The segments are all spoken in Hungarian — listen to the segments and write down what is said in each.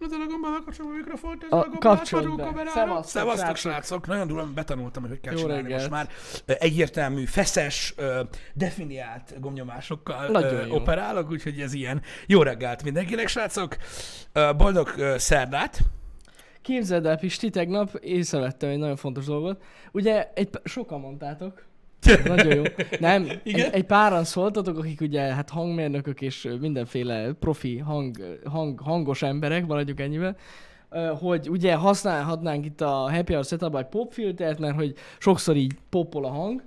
Ezzel a gombbal bekapcsolom a mikrofont, ezzel A- a gombbal átadunk be. kamerára. Szevasztok, Szevasztok, srácok. srácok. Nagyon durván betanultam, hogy hogy kell Jó csinálni reggelt. most már. Egyértelmű, feszes, definiált gomnyomásokkal Nagyon operálok, úgyhogy ez ilyen. Jó reggelt mindenkinek, srácok. Boldog szerdát. Képzeld el, Pisti, tegnap észrevettem egy nagyon fontos dolgot. Ugye, egy, sokan mondtátok, nagyon jó. Nem, Igen? egy, egy páran szóltatok, akik ugye hát hangmérnökök és mindenféle profi hang, hang, hangos emberek, maradjuk ennyivel, hogy ugye használhatnánk itt a Happy Hour setup egy popfiltert, mert hogy sokszor így poppol a hang.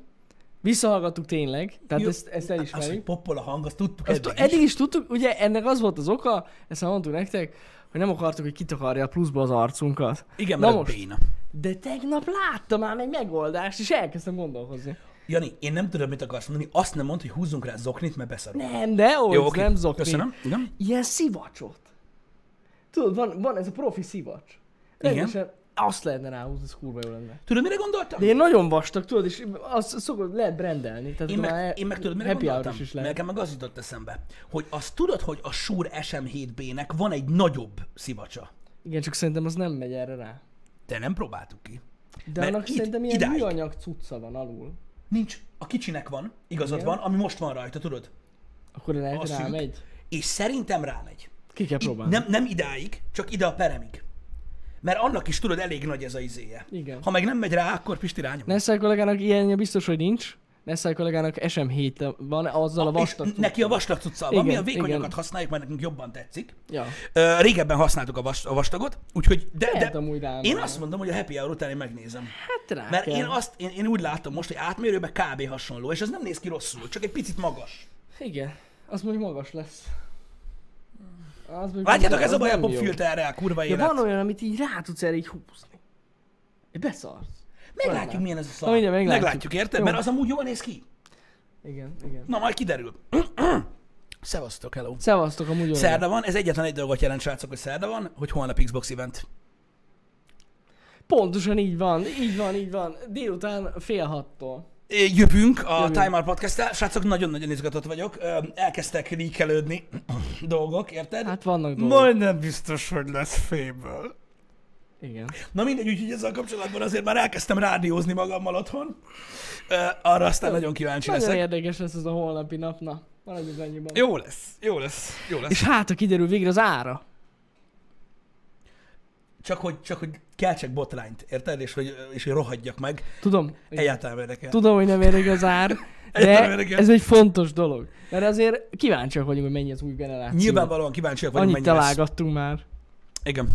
Visszahallgattuk tényleg, tehát Jó, ezt, ezt Az, hogy elismerjük. poppol a hang, azt tudtuk Azt eddig eddig is. is tudtuk, ugye ennek az volt az oka, ezt már mondtuk nektek, hogy nem akartuk, hogy kitakarja a pluszba az arcunkat. Igen, Na mert most. béna. De tegnap láttam már egy megoldást, és elkezdtem gondolkozni. Jani, én nem tudom, mit akarsz mondani. Azt nem mondd, hogy húzzunk rá zoknit, mert beszarunk. Nem, de hogy Jó, oké. nem zokni. Köszönöm. Igen. Ilyen szivacsot. Tudod, van, van ez a profi szivacs. Igen. Rendesen azt lehetne ráhúzni, ez kurva jó lenne. Tudod, mire gondoltam? De én nagyon vastag, tudod, és azt szokott, lehet brendelni. Tehát Én meg, én meg tudod, mire gondoltam? is lehet. Nekem meg az jutott eszembe, hogy azt tudod, hogy a Shure SM7B-nek van egy nagyobb szivacsa. Igen, csak szerintem az nem megy erre rá. De nem próbáltuk ki. De Mert annak itt- szerintem ilyen idáig. műanyag cucca van alul. Nincs. A kicsinek van, igazad Igen. van, ami most van rajta, tudod? Akkor A lehet szűk. rámegy. És szerintem rámegy. Ki kell próbálni. nem, nem idáig, csak ide a peremig. Mert annak is tudod, elég nagy ez a izéje. Igen. Ha meg nem megy rá, akkor Pisti rányom. Nessai kollégának ilyenje biztos, hogy nincs. Nessai kollégának SM7 van, azzal a vastag és neki a vastag cuccal van, mi a vékonyakat igen. használjuk, mert nekünk jobban tetszik. Ja. Ö, régebben használtuk a, vas- a vastagot, úgyhogy de, de én azt mondom, hogy a happy hour után én megnézem. Hát rá Mert kell. én, azt, én, én úgy látom most, hogy átmérőben kb. hasonló, és ez nem néz ki rosszul, csak egy picit magas. Igen. Az mondjuk magas lesz. Az Látjátok, ez a baj a popfilterrel, kurva Ja, élet. van olyan, amit így rá tudsz erre így húzni. Beszarsz. Meglátjuk, milyen ez a szar. Na, mindjárt meglátjuk. meglátjuk, érted? Jó. Mert az amúgy jól néz ki. Igen, igen. Na, majd kiderül. Szevasztok, hello. Szevasztok, amúgy olyan. Szerda van, ez egyetlen egy dolgot jelent, srácok, hogy szerda van, hogy holnap Xbox event. Pontosan így van, így van, így van. Délután fél hattól. Jövünk a Jövünk. Time Out podcast Srácok, nagyon-nagyon izgatott vagyok. Elkezdtek líkelődni dolgok, érted? Hát vannak dolgok. Majdnem biztos, hogy lesz féből. Igen. Na mindegy, úgyhogy ezzel kapcsolatban azért már elkezdtem rádiózni magammal otthon. Arra aztán nagyon kíváncsi Nagyon leszek. érdekes lesz ez a holnapi nap. Na, maradjunk annyiban. Jó lesz, jó lesz, jó lesz. És hát, ha kiderül végre az ára. Csak hogy, csak hogy keltsek botrányt, érted? És hogy, és hogy rohadjak meg. Tudom. Egyáltalán érdekel. Tudom, hogy nem érdekel az ár, de ez egy fontos dolog. Mert azért kíváncsiak vagyunk, hogy mennyi az új generáció. Nyilvánvalóan kíváncsiak vagyunk, Annyit mennyi lesz. találgattunk már. Igen.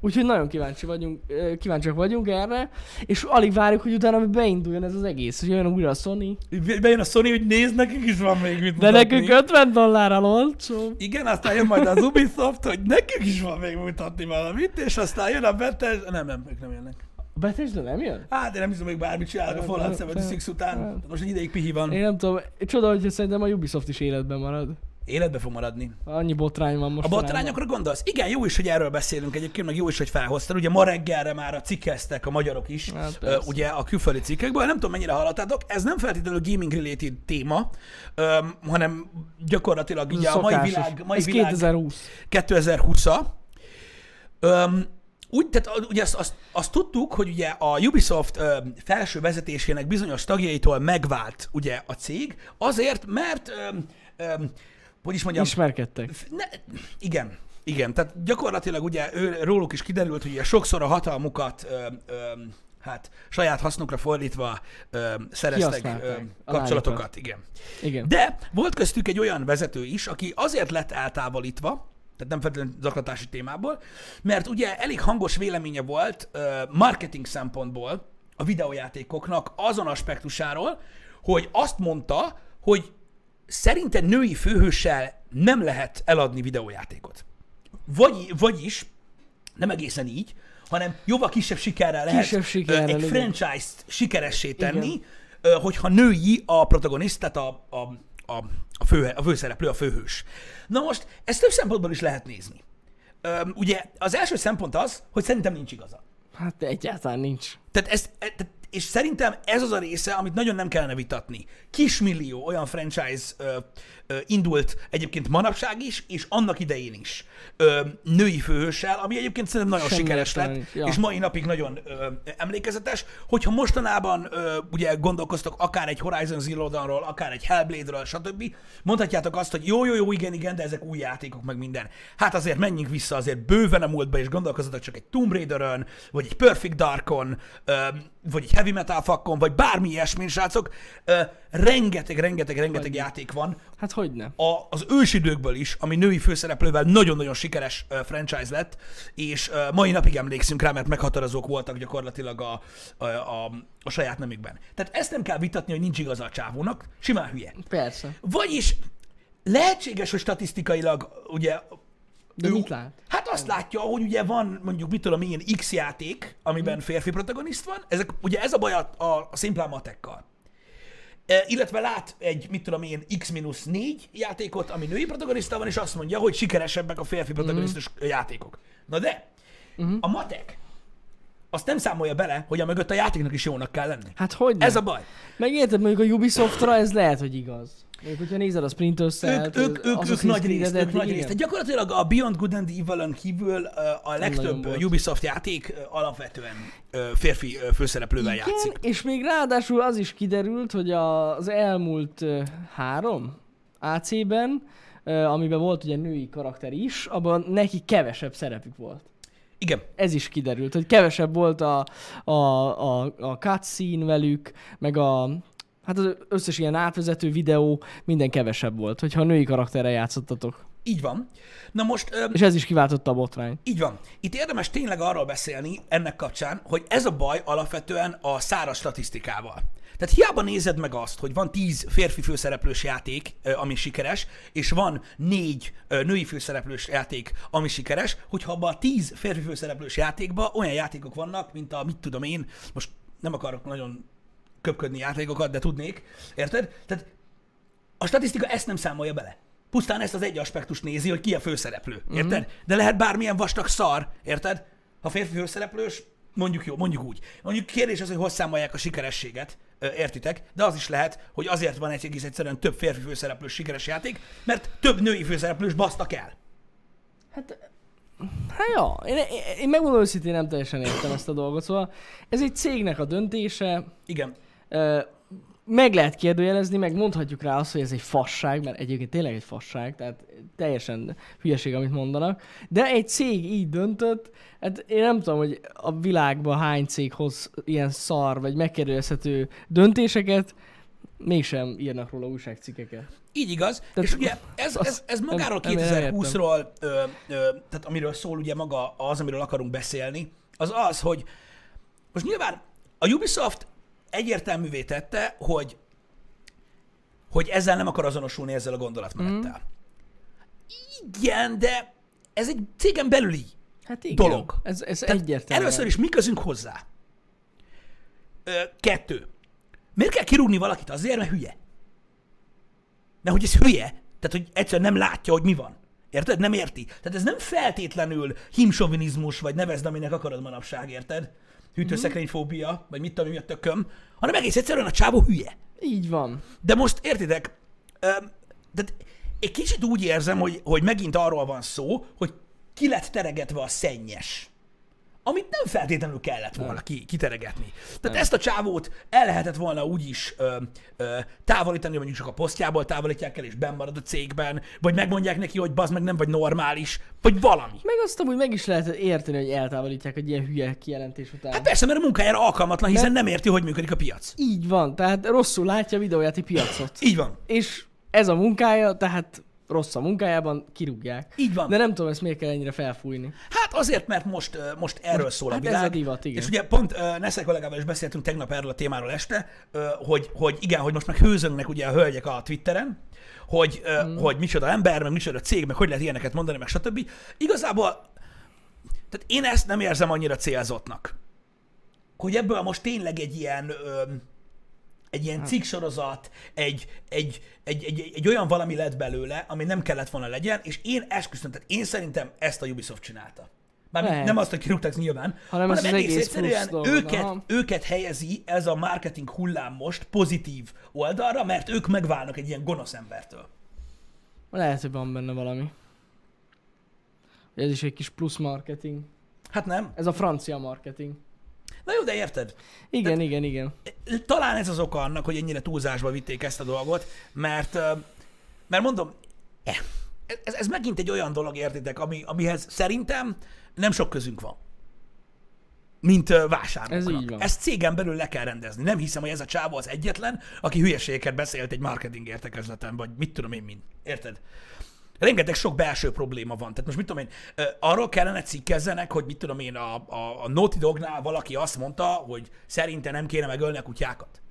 Úgyhogy nagyon kíváncsi vagyunk, kíváncsiak vagyunk erre, és alig várjuk, hogy utána beinduljon ez az egész, hogy jön újra a Sony. Bejön a Sony, hogy nézd, nekünk is van még mit De mutatni. nekünk 50 dollárral olcsó. Igen, aztán jön majd az Ubisoft, hogy nekünk is van még mutatni valamit, és aztán jön a Bethesda... Nem, nem, ők nem jönnek. A Bethesda nem jön? Hát én nem hiszem, hogy bármit csinálnak a Fallout nem, 76 után. Most egy ideig pihi van. Én nem tudom, csoda, hogy szerintem a Ubisoft is életben marad. Életbe fog maradni. Annyi botrány van most. A botrányokra gondolsz? Igen, jó is, hogy erről beszélünk egyébként, meg jó is, hogy felhoztad. Ugye ma reggelre már a cikkeztek a magyarok is, Hát ö, persze. ugye a külföldi cikkekből. Nem tudom, mennyire hallottátok, ez nem feltétlenül gaming-related téma, öm, hanem gyakorlatilag ugye a mai világ, mai Ez világ 2020. 2020-a. Öm, úgy, tehát ugye azt, azt, azt tudtuk, hogy ugye a Ubisoft öm, felső vezetésének bizonyos tagjaitól megvált ugye a cég, azért, mert öm, öm, hogy is mondjam, Ismerkedtek. ne, igen, igen, tehát gyakorlatilag ugye ő, róluk is kiderült, hogy ugye sokszor a hatalmukat ö, ö, hát saját hasznukra fordítva ö, szereztek ö, kapcsolatokat, igen. Igen. De volt köztük egy olyan vezető is, aki azért lett eltávolítva, tehát nem feltétlenül zaklatási témából, mert ugye elég hangos véleménye volt ö, marketing szempontból a videójátékoknak azon aspektusáról, hogy azt mondta, hogy szerinte női főhőssel nem lehet eladni videójátékot. Vagy, vagyis, nem egészen így, hanem jóval kisebb sikerrel lehet Kisebb sikerrel, egy igen. franchise-t sikeressé tenni, ö, hogyha női a protagonist, tehát a, a, a, a, fő, a főszereplő, a főhős. Na most, ezt több szempontból is lehet nézni. Ugye az első szempont az, hogy szerintem nincs igaza. Hát egyáltalán nincs. Tehát ez, e- tehát, és szerintem ez az a része, amit nagyon nem kellene vitatni. Kismillió olyan franchise ö, ö, indult egyébként manapság is, és annak idején is ö, női főhőssel, ami egyébként szerintem nagyon Semmi sikeres lett, ja. és mai napig nagyon ö, emlékezetes. Hogyha mostanában ö, ugye gondolkoztok akár egy Horizon Zero Dawn-ról, akár egy Hellblade-ről, stb., mondhatjátok azt, hogy jó, jó, jó, igen, igen, de ezek új játékok, meg minden. Hát azért menjünk vissza azért bőven a múltba, és gondolkozzatok csak egy Tomb Raider-ön, vagy egy Perfect Darkon, vagy egy Heavy Metal Fakkon, vagy bármi ilyesmin, srácok. Rengeteg, rengeteg, rengeteg játék van, Hát hogy ne? a, az ősidőkből is, ami női főszereplővel nagyon-nagyon sikeres franchise lett, és mai napig emlékszünk rá, mert meghatározók voltak gyakorlatilag a, a, a, a saját nemükben. Tehát ezt nem kell vitatni, hogy nincs igaza a csávónak, simán hülye. Persze. Vagyis lehetséges, hogy statisztikailag ugye De ő- mit lát? Azt látja, hogy ugye van mondjuk, mit tudom én, X játék, amiben Mhm. férfi protagonist van, ezek, ugye ez a baj a, a, a szimplán matekkal. E, illetve lát egy, mit tudom én, X-4 játékot, ami női protagonista van, és azt mondja, hogy sikeresebbek a férfi protagonisztus Mhm. játékok. Na de, a matek azt nem számolja bele, hogy a mögött a játéknak is jónak kell lenni. Hát hogy ne? Ez a baj. Meg érted, mondjuk a Ubisoftra ez lehet, hogy igaz. Mondjuk, hogyha nézed a Cell-t, Ők, ők, ők, ők nagy részt, ők nagy részt. gyakorlatilag a Beyond Good and Evil-ön kívül a legtöbb. Ubisoft játék alapvetően férfi főszereplővel Igen, játszik. és még ráadásul az is kiderült, hogy az elmúlt három AC-ben, amiben volt ugye női karakter is, abban neki kevesebb szerepük volt. Igen. Ez is kiderült, hogy kevesebb volt a, a, a, a cutscene velük, meg a, hát az összes ilyen átvezető videó, minden kevesebb volt, hogyha a női karakterrel játszottatok. Így van. Na most ö, És ez is kiváltotta a botrányt. Így van. Itt érdemes tényleg arról beszélni ennek kapcsán, hogy ez a baj alapvetően a száraz statisztikával. Tehát hiába nézed meg azt, hogy van 10 férfi főszereplős játék, ami sikeres, és van 4 női főszereplős játék, ami sikeres, hogyha abban a 10 férfi főszereplős játékban olyan játékok vannak, mint a, mit tudom én, most nem akarok nagyon köpködni játékokat, de tudnék, érted? Tehát a statisztika ezt nem számolja bele. Pusztán ezt az egy aspektust nézi, hogy ki a főszereplő, érted? Mm-hmm. De lehet bármilyen vastag szar, érted? Ha férfi főszereplős, mondjuk jó, mondjuk úgy. Mondjuk kérdés az, hogy hogy számolják a sikerességet, értitek? De az is lehet, hogy azért van egy egész egyszerűen több férfi főszereplős sikeres játék, mert több női főszereplős basztak el. Hát, hát ja, én, én, én megmondom őszintén nem teljesen értem ezt a dolgot, szóval ez egy cégnek a döntése, Igen. Meg lehet kérdőjelezni, meg mondhatjuk rá azt, hogy ez egy fasság, mert egyébként tényleg egy fasság, tehát teljesen hülyeség, amit mondanak. De egy cég így döntött, hát én nem tudom, hogy a világban hány cég hoz ilyen szar, vagy megkérdőjelezhető döntéseket, mégsem írnak róla újságcikkeket. Így igaz, Tehát- és ugye ez, ez, ez magáról nem- nem értem. 2020-ról, ö, ö, tehát amiről szól ugye maga az, amiről akarunk beszélni, az az, hogy most nyilván a Ubisoft egyértelművé tette, hogy hogy ezzel nem akar azonosulni ezzel a gondolatmenettel. Mm. Igen, de ez egy cégen belüli Hát igen, dolog. ez, ez Tehát egyértelmű. Először is mi közünk hozzá? Ö, kettő. Miért kell kirúgni valakit? Azért, mert hülye. Mert hogy ez hülye. Tehát, hogy egyszerűen nem látja, hogy mi van. Érted? Nem érti. Tehát ez nem feltétlenül himsovinizmus, vagy nevezd, aminek akarod manapság, érted? Hűtőszekrényfóbia, vagy mit tudom, mi a tököm, hanem egész egyszerűen a csávó hülye. Így van. De most értitek, öm, de egy kicsit úgy érzem, hogy, hogy megint arról van szó, hogy ki lett teregetve a szennyes. Amit nem feltétlenül kellett volna ki, kiteregetni. Tehát ezt a csávót el lehetett volna úgy is ö, ö, távolítani, hogy mondjuk csak a posztjából távolítják el, és benn marad a cégben, vagy megmondják neki, hogy bazd meg nem vagy normális, vagy valami. Meg azt amúgy meg is lehet érteni, hogy eltávolítják egy ilyen hülye kijelentés után. Hát persze, mert a munkájára alkalmatlan, hiszen nem érti, hogy működik a piac. Így van, tehát rosszul látja a videójáték piacot. Így van. És ez a munkája, tehát rossz a munkájában, kirúgják. Így van. De nem tudom, ezt miért kell ennyire felfújni. Hát azért, mert most, most erről szól a hát ez világ. a divat, igen. És ugye pont Nesze kollégával is beszéltünk tegnap erről a témáról este, hogy, hogy igen, hogy most meg hőzöngnek ugye a hölgyek a Twitteren, hogy, Hmm. hogy micsoda ember, meg micsoda cég, meg hogy lehet ilyeneket mondani, meg stb. Igazából, tehát én ezt nem érzem annyira célzottnak. Hogy ebből most tényleg egy ilyen, egy ilyen cikksorozat, egy, egy, egy, egy, egy, olyan valami lett belőle, ami nem kellett volna legyen, és én esküszöm, tehát én szerintem ezt a Ubisoft csinálta. Mármint Lehet. nem azt, hogy kirúgták nyilván, Hanem hanem egész egész egyszerűen dolog, őket, aha. őket helyezi ez a marketing hullám most pozitív oldalra, mert ők megválnak egy ilyen gonosz embertől. Lehet, hogy van benne valami. Ez is egy kis plusz marketing. Hát nem? Ez a francia marketing. Na jó, de érted? Igen, igen, igen. Talán ez az oka annak, hogy ennyire túlzásba vitték ezt a dolgot, mert, mert mondom, eh, ez, ez megint egy olyan dolog, értitek, ami, amihez szerintem nem sok közünk van. Mint vásárlóknak. Ez így van. Ezt cégen belül le kell rendezni. Nem hiszem, hogy ez a csávó az egyetlen, aki hülyeségeket beszélt egy marketing értekezleten, vagy mit tudom én mind. Érted? Rengeteg sok belső probléma van. Tehát most mit tudom én, arról kellene cikkezzenek, hogy mit tudom én, a, a, a Naughty Dognál valaki azt mondta, hogy szerinte nem kéne megölni a kutyákat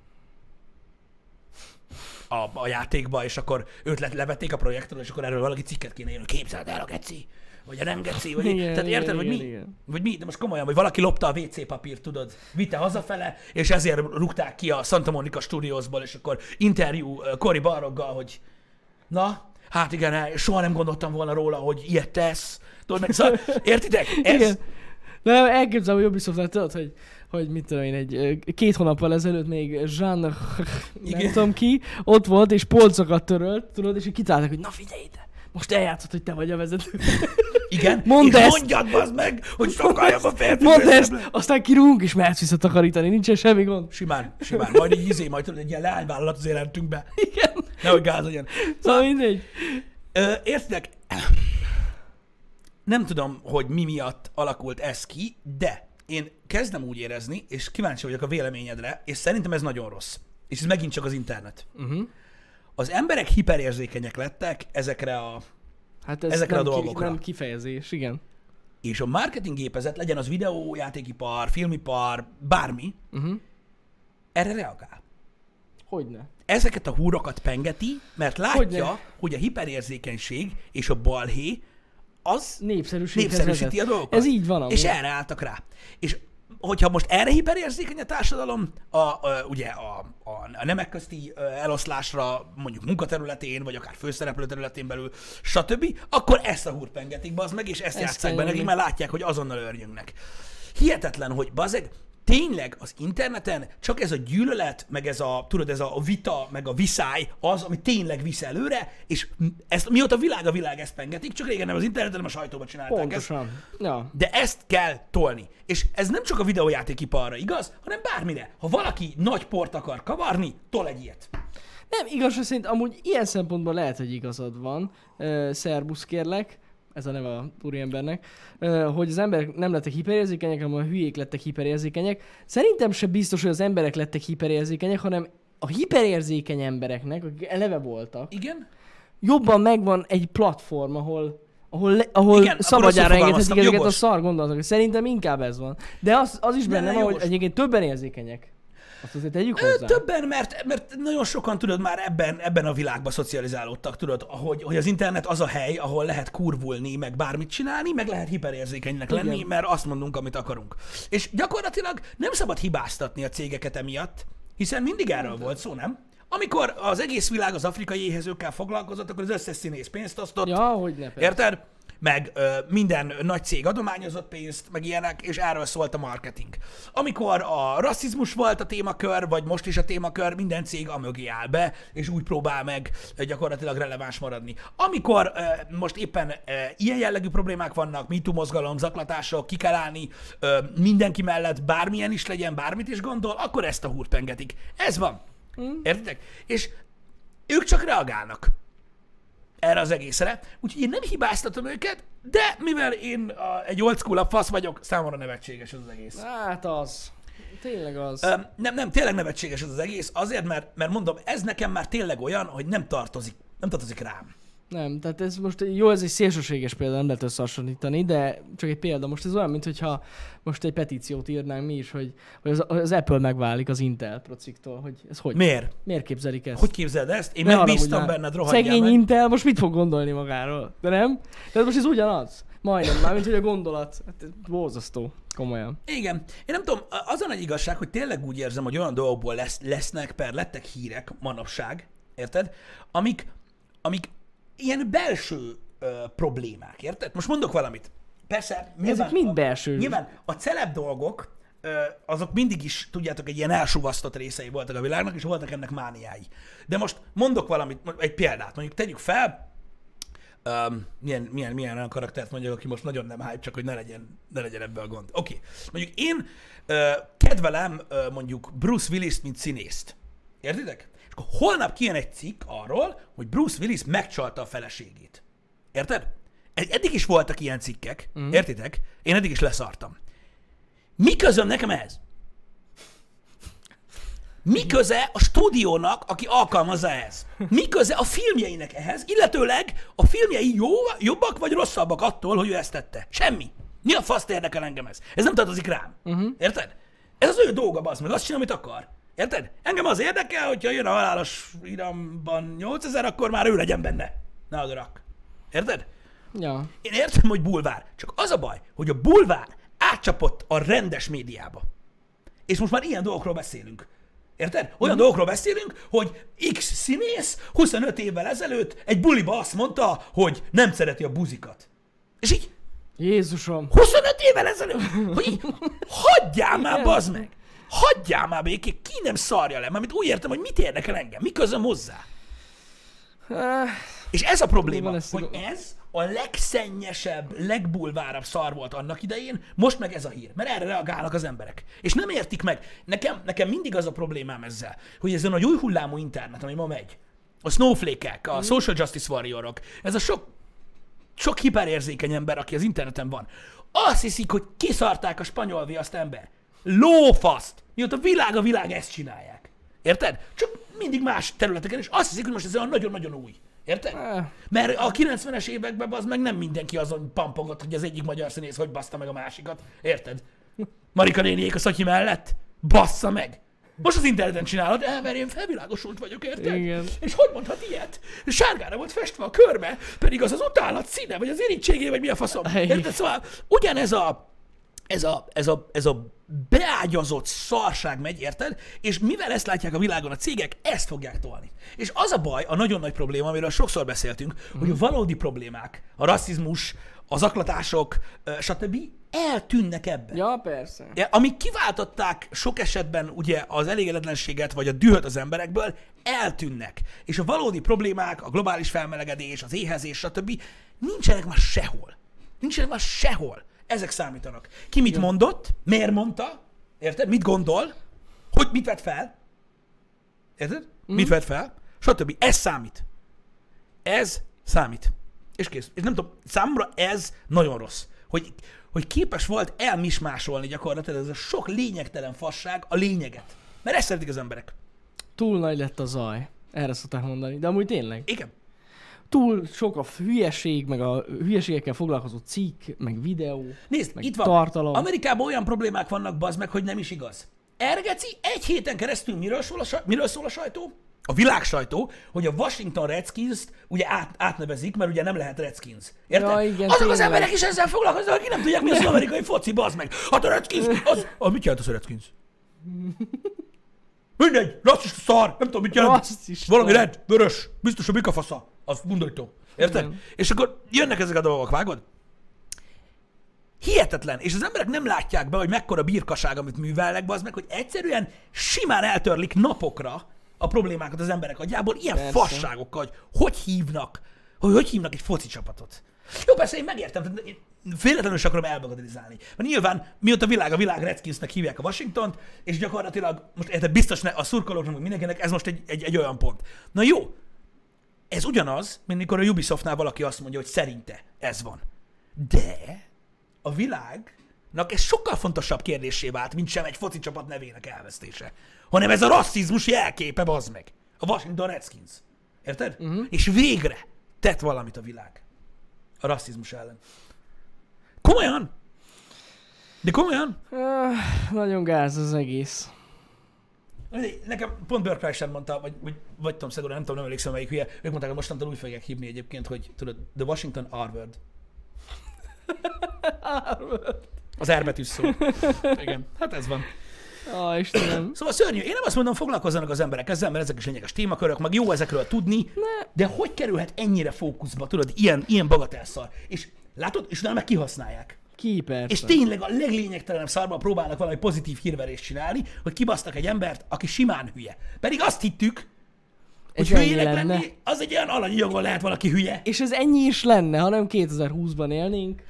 a, a játékba, és akkor őt le, levették a projektről, és akkor erről valaki cikket kéne írni, képzeld el a geci, vagy a nem geci, vagy Igen, Tehát érted, igen, mi? igen. Vagy mi? De most komolyan, vagy valaki lopta a WC papírt, tudod, vitte hazafele, és ezért rúgták ki a Santa Monica Studiosból, és akkor interjú Cory Barroggal, hogy na, hát igen, soha nem gondoltam volna róla, hogy ilyet tesz. Tudod, meg, szóval, értitek? Ez, Igen. De elképzelem, hogy Ubisoft tudod, hogy, hogy mit tudom én, egy két hónappal ezelőtt még Jean, nem Igen. tudom ki, ott volt, és polcokat törölt, tudod, és így kitálták, hogy na figyelj ide, most eljátszott, hogy te vagy a vezető. igen, Mondd ezt! mondjad bazd meg, hogy sokkal jobb a férfi. Mondd ezt, aztán kirúgunk, és mehetsz vissza takarítani, nincsen semmi gond. Simán, simán. Majd egy izé, majd tudod, egy ilyen leányvállalat az életünkbe. Igen. Nehogy gáz legyen. Szóval mindegy. Értitek? Nem tudom, hogy mi miatt alakult ez ki, de én kezdem úgy érezni, és kíváncsi vagyok a véleményedre, és szerintem ez nagyon rossz. És ez megint csak az internet. Uh-huh. Az emberek hiperérzékenyek lettek ezekre a... Hát ez Ezekre a nem, dolgokra. nem kifejezés, igen. És a marketing gépezet, legyen az videójátékipar, filmipar, bármi, Uh-huh. erre reagál. Hogyne. Ezeket a húrokat pengeti, mert látja, Hogyne. hogy a hiperérzékenység és a balhé az népszerűsíti a dolgokat. Ez így van amúgy. És erre álltak rá. És hogyha most erre hiperérzékeny a társadalom, a, a, ugye a, a, a nemek közti eloszlásra, mondjuk munkaterületén, vagy akár főszereplő területén belül, stb., akkor ezt a húrt pengetik, bazd meg, és ezt, Ezt játsszák kell be nekik, mert látják, hogy azonnal örjönnek. Hihetetlen, hogy bazeg, tényleg az interneten csak ez a gyűlölet, meg ez a, tudod, ez a vita, meg a viszály az, ami tényleg visz előre, és ezt, mióta világ a világ ezt pengetik, csak régen nem az interneten, hanem a sajtóban csinálták ezt. Pontosan. Ja. De ezt kell tolni. És ez nem csak a videójátékiparra igaz, hanem bármire. Ha valaki nagy port akar kavarni, tol egy ilyet. Nem, igaz, szerint amúgy ilyen szempontból lehet, hogy igazad van. Uh, szerbusz kérlek, ez a neve a úriembernek, hogy az emberek nem lettek hiperérzékenyek, hanem a hülyék lettek hiperérzékenyek. Szerintem se biztos, hogy az emberek lettek hiperérzékenyek, hanem a hiperérzékeny embereknek, akik eleve voltak, Igen? jobban megvan egy platform, ahol ahol, le, ahol Igen, szabadjára engedhetik ezeket a szar gondolatokat. Szerintem inkább ez van. De az, az is Ne, benne ne, van, hogy egyébként többen érzékenyek. Azt azért tegyük hozzá. Többen, mert, mert nagyon sokan, tudod, már ebben, ebben a világban szocializálódtak, tudod, hogy, hogy az internet az a hely, ahol lehet kurvulni, meg bármit csinálni, meg lehet hiperérzékenynek Igen. lenni, mert azt mondunk, amit akarunk. És gyakorlatilag nem szabad hibáztatni a cégeket emiatt, hiszen mindig erről volt szó, nem? Amikor az egész világ az afrikai éhezőkkel foglalkozott, akkor az összes színész pénzt osztott, Ja, hogy ne. Érted? Meg ö, minden nagy cég adományozott pénzt, meg ilyenek, és erről szólt a marketing. Amikor a rasszizmus volt a témakör, vagy most is a témakör, minden cég a mögé áll be, és úgy próbál meg gyakorlatilag releváns maradni. Amikor ö, most éppen ö, ilyen jellegű problémák vannak, MeToo mozgalom, zaklatások, ki kell állni ö, mindenki mellett, bármilyen is legyen, bármit is gondol, akkor ezt a húrt pengetik. Ez van. Értitek? És ők csak reagálnak erre az egészre. Úgyhogy én nem hibáztatom őket, de mivel én a, egy old school fasz vagyok, számomra nevetséges ez az egész. Hát az. Tényleg az. Ö, nem, nem, tényleg nevetséges ez az egész, azért, mert, mert mondom, ez nekem már tényleg olyan, hogy nem tartozik, nem tartozik rám. Nem, tehát ez most jó, ez egy szélsőséges példa, nem lehet összehasonlítani, de csak egy példa. Most ez olyan, mintha most egy petíciót írnánk mi is, hogy, hogy az, az Apple megválik az Intel prociktól, hogy ez hogy? Miért? Miért képzelik ezt? Hogy képzeld ezt? Én Ne megbíztam már. benned, rohadjál Szegény meg. Intel most mit fog gondolni magáról? De nem? Tehát most ez ugyanaz. Majdnem, mármint hogy a gondolat. Hát ez borzasztó. Komolyan. Igen. Én nem tudom, az a nagy igazság, hogy tényleg úgy érzem, hogy olyan dolgokból lesz, lesznek, per lettek hírek manapság, érted? Amik, amik ilyen belső ö, problémák, érted? Most mondok valamit. persze, nyilván, Ezek mind a- belső. Nyilván a celeb dolgok, ö, azok mindig is, tudjátok, egy ilyen elsuvasztott részei voltak a világnak, és voltak ennek mániái. De most mondok valamit, egy példát, mondjuk tegyük fel, um, milyen, milyen, milyen olyan karaktert mondjak, aki most nagyon nem hype, csak hogy ne legyen, ne legyen ebből gond. Oké, okay. mondjuk én ö, kedvelem ö, mondjuk Bruce Willis-t, mint színészt. Értitek? Akkor holnap kijön egy cikk arról, hogy Bruce Willis megcsalta a feleségét. Érted? Ed- Eddig is voltak ilyen cikkek, mm. értitek? Én eddig is leszartam. Mi közöm nekem ez? Mi köze a stúdiónak, aki alkalmazza ez? Mi köze a filmjeinek ehhez, illetőleg a filmjei jó, jobbak vagy rosszabbak attól, hogy ő ezt tette? Semmi. Mi a faszt érdekel engem ez? Ez nem tartozik rám. Uh-huh. Érted? Ez az ő dolga, bazd meg, azt csinál, amit akar. Érted? Engem az érdekel, hogyha jön a halálos iramban 8000, akkor már ő legyen benne. Ne agarak. Érted? Ja. Én értem, hogy bulvár. Csak az a baj, hogy a bulvár átcsapott a rendes médiába. És most már ilyen dolgokról beszélünk. Érted? Olyan dolgokról beszélünk, hogy X színész 25 évvel ezelőtt egy buliba azt mondta, hogy nem szereti a buzikat. És így Jézusom. 25 évvel ezelőtt, hogy így, hagyjál már, bazd meg! Hagyjál már békén, ki nem szarja le, mert úgy értem, hogy mit érdekel engem, mi közöm hozzá. Ah, És ez a probléma, ez hogy ez a legszennyesebb, legbulvárabb szar volt annak idején, most meg ez a hír, mert erre reagálnak az emberek. És nem értik meg. Nekem, nekem mindig az a problémám ezzel, hogy ezen a új hullámú internet, ami ma megy, a snowflake-ek, a social justice warriorok, ez a sok, sok hiperérzékeny ember, aki az interneten van, azt hiszik, hogy kiszarták a spanyol viaszt ember. Lófaszt! Mióta világ a világ ezt csinálják. Érted? Csak mindig más területeken, és azt hiszik, hogy most ez olyan nagyon-nagyon új. Érted? Eh. Mert a 90-es években az meg nem mindenki azon pampogott, hogy az egyik magyar színész hogy baszta meg a másikat. Érted? Marika néniék a szatyi mellett? Bassza meg! Most az interneten csinálod, el, mert én felvilágosult vagyok, érted? Igen. És hogy mondhat ilyet? Sárgára volt festve a körme, pedig az az utálat színe, vagy az irítségé, vagy mi a faszom. Érted? Szóval ugyanez a, ez a, ez a, ez a beágyazott szarság megy, érted? És mivel ezt látják a világon a cégek, ezt fogják tolni. És az a baj, a nagyon nagy probléma, amiről sokszor beszéltünk, hogy a valódi problémák, a rasszizmus, az aklatások, stb. eltűnnek ebben. Ja, persze. Ja, amik kiváltották sok esetben ugye az elégedetlenséget vagy a dühöt az emberekből, eltűnnek. És a valódi problémák, a globális felmelegedés, az éhezés, stb. nincsenek már sehol. Nincsenek már sehol. Ezek számítanak. Ki mit mondott, miért mondta, érted? Mit gondol, hogy mit vett fel, érted? Mm. Mit vett fel, stb. Ez számít. Ez számít. És kész. És nem tudom, számomra ez nagyon rossz. Hogy, hogy képes volt elmismásolni gyakorlatilag ez a sok lényegtelen fasság a lényeget. Mert ezt szeretik az emberek. Túl nagy lett a zaj. Erre szokták mondani. De amúgy tényleg. Igen. Túl sok a hülyeség, meg a hülyeségekkel foglalkozó cikk, meg videó. Nézd, Meg itt van. tartalom. Amerikában olyan problémák vannak, bazd meg, hogy nem is igaz. Ergeci, egy héten keresztül miről szól a, saj- miről szól a sajtó? A világ sajtó, hogy a Washington Redskins-t ugye át, átnevezik, mert ugye nem lehet Redskins. Érted? Ja, igen, Azok az tényleg. emberek is ezzel foglalkoznak, akik nem tudják, mi az az amerikai foci, bazd meg. Hát a Redskins, az... Ah, mit jelent az a Redskins? Mindegy, rasszista szar, nem tudom, mit jelent. Rasszista. Valami red, vörös, biztos a bikafasza. Az undorító. Érted? Igen. És akkor jönnek ezek a dolgok, vágod? Hihetetlen. És az emberek nem látják be, hogy mekkora birkaság, amit művelnek, az meg, hogy egyszerűen simán eltörlik napokra a problémákat az emberek agyából, ilyen Persze. fasságokkal, hogy hogy hívnak, hogy hogy hívnak egy foci csapatot. Jó, persze, én megértem, tehát én véletlenül sem akarom elbagadilizálni. Mert nyilván, mióta világ a világ Redskinsnek hívják a Washingtont, és gyakorlatilag, most érted, biztos ne, a szurkolóknak, mindenkinek ez most egy, egy, egy olyan pont. Na jó, ez ugyanaz, mint mikor a Ubisoftnál valaki azt mondja, hogy szerinte ez van. De a világnak ez sokkal fontosabb kérdésé vált, mint sem egy foci csapat nevének elvesztése. Hanem ez a rasszizmus jelképe, bazd meg. A Washington Redskins. Érted? Uh-huh. És végre tett valamit a világ. A rasszizmus ellen. Komolyan? De komolyan? Ah, nagyon gáz az egész. Nekem pont Burke mondta, vagy, vagy, vagy tudom, Szegora, nem tudom, nem emlékszem, melyik hülye. Ők mondták, hogy mostantól úgy fogják hívni egyébként, hogy tudod, The Washington R-word. Az R betűs szó. Igen, hát ez van. Ah, Istenem. Szóval szörnyű. Én nem azt mondom, foglalkozzanak az emberek ezzel, mert ezek is lényeges témakörök, meg jó ezekről tudni, Ne. de hogy kerülhet ennyire fókuszba, tudod, ilyen, ilyen bagatelszar. És Látod? És utána meg kihasználják. Ki, persze. És tényleg a leglényegtelenebb szarban próbálnak valami pozitív hírverést csinálni, hogy kibasztak egy embert, aki simán hülye. Pedig azt hittük, hogy Ez hülyének lenne. lenni, az egy olyan alanyjogon lehet valaki hülye. És ez ennyi is lenne, ha nem 2020-ban élnénk.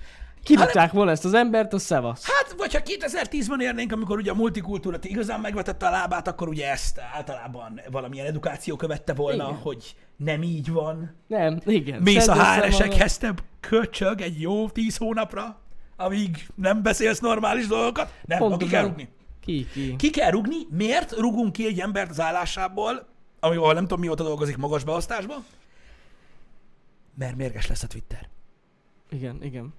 Kidugták volna ezt az embert, a szevasz. Hát, vagy ha 2010-ben érnénk, amikor ugye a multikultúra igazán megvetette a lábát, akkor ugye ezt általában valamilyen edukáció követte volna, Igen. hogy nem így van. Nem, igen. Mész a Szedd össze HR-esekhez, te köcsög egy jó 10 hónapra, amíg nem beszélsz normális dolgokat. Nem, magad. ki kell rugni. Ki, ki. Ki kell rugni? Miért rugunk ki egy embert az állásából, amivel nem tudom mióta dolgozik magas beosztásban? Mert mérges lesz a Twitter. Igen, igen.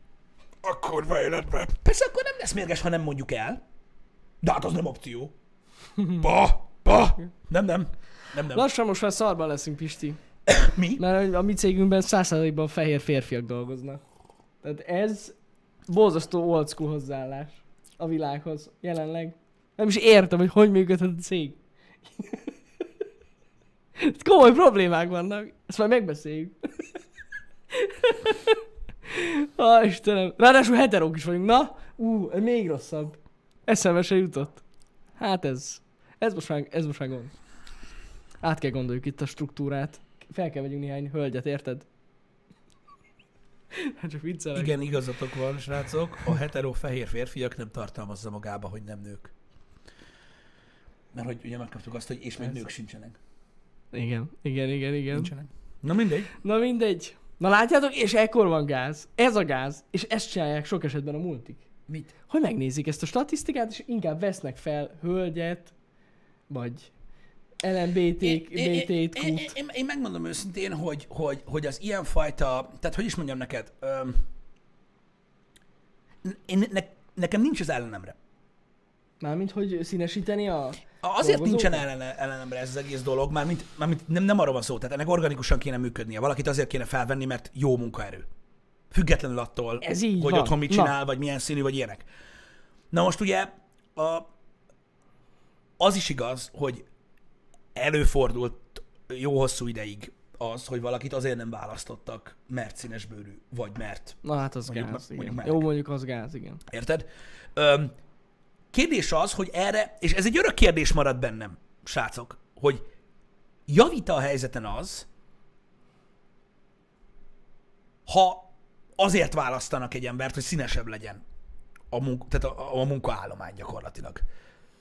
Akkor életbe. Persze akkor nem lesz mérges, ha nem mondjuk el. De hát az nem opció. Ba, ba. Nem, nem. Nem, nem. Lassan most már szarban leszünk, Pisti. Mi? Mert a mi cégünkben százszázalékban fehér férfiak dolgoznak. Tehát ez borzasztó old school hozzáállás a világhoz jelenleg. Nem is értem, hogy hogy működhet a cég. Komoly problémák vannak. Ezt már megbeszéljük. Ah, Istenem. Ráadásul heterók is vagyunk. Na, ú, ez még rosszabb. Eszembe se jutott. Hát ez. Ez most már, ez most már gond. Át kell gondoljuk itt a struktúrát. Fel kell vegyünk néhány hölgyet, érted? Hát csak viccelek. Igen, igazatok van, srácok. A hetero fehér férfiak nem tartalmazza magába, hogy nem nők. Mert hogy ugye megkaptuk azt, hogy és még nők sincsenek. Igen, igen, igen, igen. Nincsenek. Na mindegy. Na mindegy. Na látjátok, és ekkor van gáz. Ez a gáz. És ezt csinálják sok esetben a multik. Mit? Hogy megnézik ezt a statisztikát, és inkább vesznek fel hölgyet, vagy LMBT, én, én, én, én, én megmondom őszintén, hogy, hogy, hogy az ilyenfajta, tehát hogy is mondjam neked, öm, én, ne, nekem nincs az ellenemre. Mármint, hogy színesíteni a... Azért Dolgozók? nincsen ellene, ellenemre ez az egész dolog, mármint, mármint nem, nem arról van szó, tehát ennek organikusan kéne működnie. Valakit azért kéne felvenni, mert jó munkaerő. Függetlenül attól, Ez így hogy van. otthon mit Na. csinál, vagy milyen színű, vagy ilyenek. Na most ugye a, az is igaz, hogy előfordult jó hosszú ideig az, hogy valakit azért nem választottak, mert színes bőrű, vagy mert. Na hát az Mondjuk gáz, me- mondjuk igen. meleg. Jó, mondjuk az gáz, igen. Érted? Öm, kérdés az, hogy erre, és ez egy örök kérdés marad bennem, srácok, hogy javít a helyzeten az, ha azért választanak egy embert, hogy színesebb legyen a, munk- tehát a, a munkaállomány gyakorlatilag.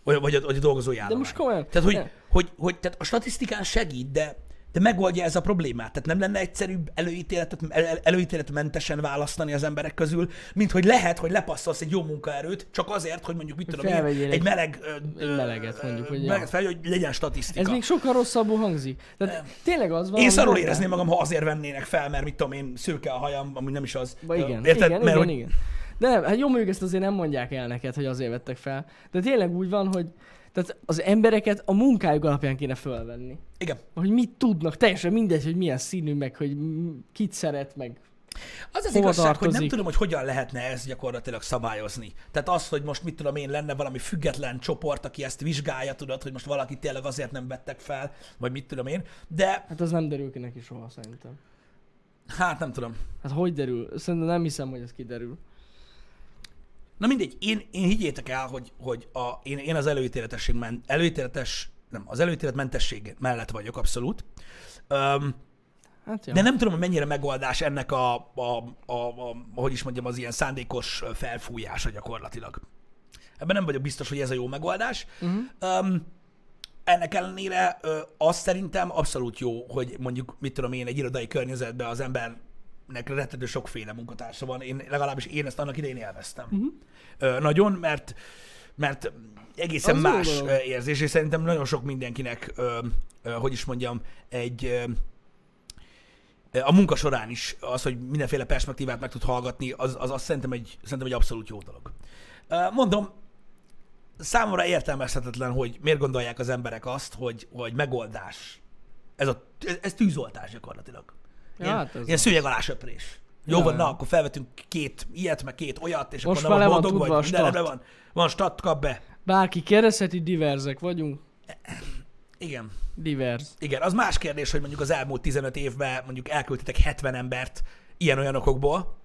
Vagy, vagy, a, vagy a dolgozói állomány. most komolyan? Tehát, hogy, Ne. hogy, hogy tehát a statisztikán segít, de, de megoldja ez a problémát. Tehát nem lenne egyszerűbb előítéletet, el, el- előítéletmentesen választani az emberek közül, mint hogy lehet, hogy lepasszolsz egy jó munkaerőt, csak azért, hogy mondjuk mit tudom én, egy, egy- meleg, ö, meleget mondjuk, hogy meleget fel, hogy legyen statisztika. Ez még sokkal rosszabbul hangzik. Tehát tényleg az van... Én szarul érezném magam, ha azért vennének fel, mert mit tudom én, szőke a hajam, ami nem is az. Ba, igen, Érted? igen, mert igen, hogy, igen. De nem, hát jó mondjuk ezt azért nem mondják el neked, hogy azért vettek fel. De tényleg úgy van, hogy tehát az embereket a munkájuk alapján kéne fölvenni. igen. Hogy mit tudnak, teljesen mindegy, hogy milyen színű, meg hogy kit szeret, meg Az az igazság, hogy nem tartozik? tudom, hogy hogyan lehetne ezt gyakorlatilag szabályozni. Tehát az, hogy most mit tudom én, lenne valami független csoport, aki ezt vizsgálja, tudod, hogy most valaki tényleg azért nem vettek fel, vagy mit tudom én. De hát az nem derül ki neki soha szerintem. hát nem tudom. Hát hogy derül? Szerintem nem hiszem, hogy ez kiderül. Na mindegy, én, én higgyétek el, hogy, hogy a, én, én az előítéletesség men, előítéletes, nem, az előítéletmentesség mellett vagyok abszolút. Um, Hát. De nem tudom, hogy mennyire megoldás ennek a, a, a, a, hogy is mondjam, az ilyen szándékos felfújása gyakorlatilag. Ebben nem vagyok biztos, hogy ez a jó megoldás. Uh-huh. Um, ennek ellenére ö, azt szerintem abszolút jó, hogy mondjuk, mit tudom én, egy irodai környezetben az embernek rettető sokféle munkatársa van. Én legalábbis én ezt annak idején élveztem. Uh-huh. Ö, nagyon, mert mert egészen Az jó más ö, érzés, és szerintem nagyon sok mindenkinek, ö, ö, hogy is mondjam, egy ö, a munka során is az, hogy mindenféle perspektívát meg tud hallgatni, az, az, az szerintem, egy, szerintem egy abszolút jó dolog. Mondom, számomra értelmezhetetlen, hogy miért gondolják az emberek azt, hogy, hogy megoldás. Ez, a, ez, ez tűzoltás gyakorlatilag. Ja, Ilyen, hát ez ilyen szőnyegalásöprés. Jó Ja, van, na, akkor felvetünk két ilyet, meg két olyat, és Most akkor nem le van boldog vagy, stat. rendben van. Van stat, kap be. Bárki kérdezheti, diverzek vagyunk. Igen. Divers. Igen, az más kérdés, hogy mondjuk az elmúlt 15 évben mondjuk elküldtetek 70 embert ilyen-olyan okokból,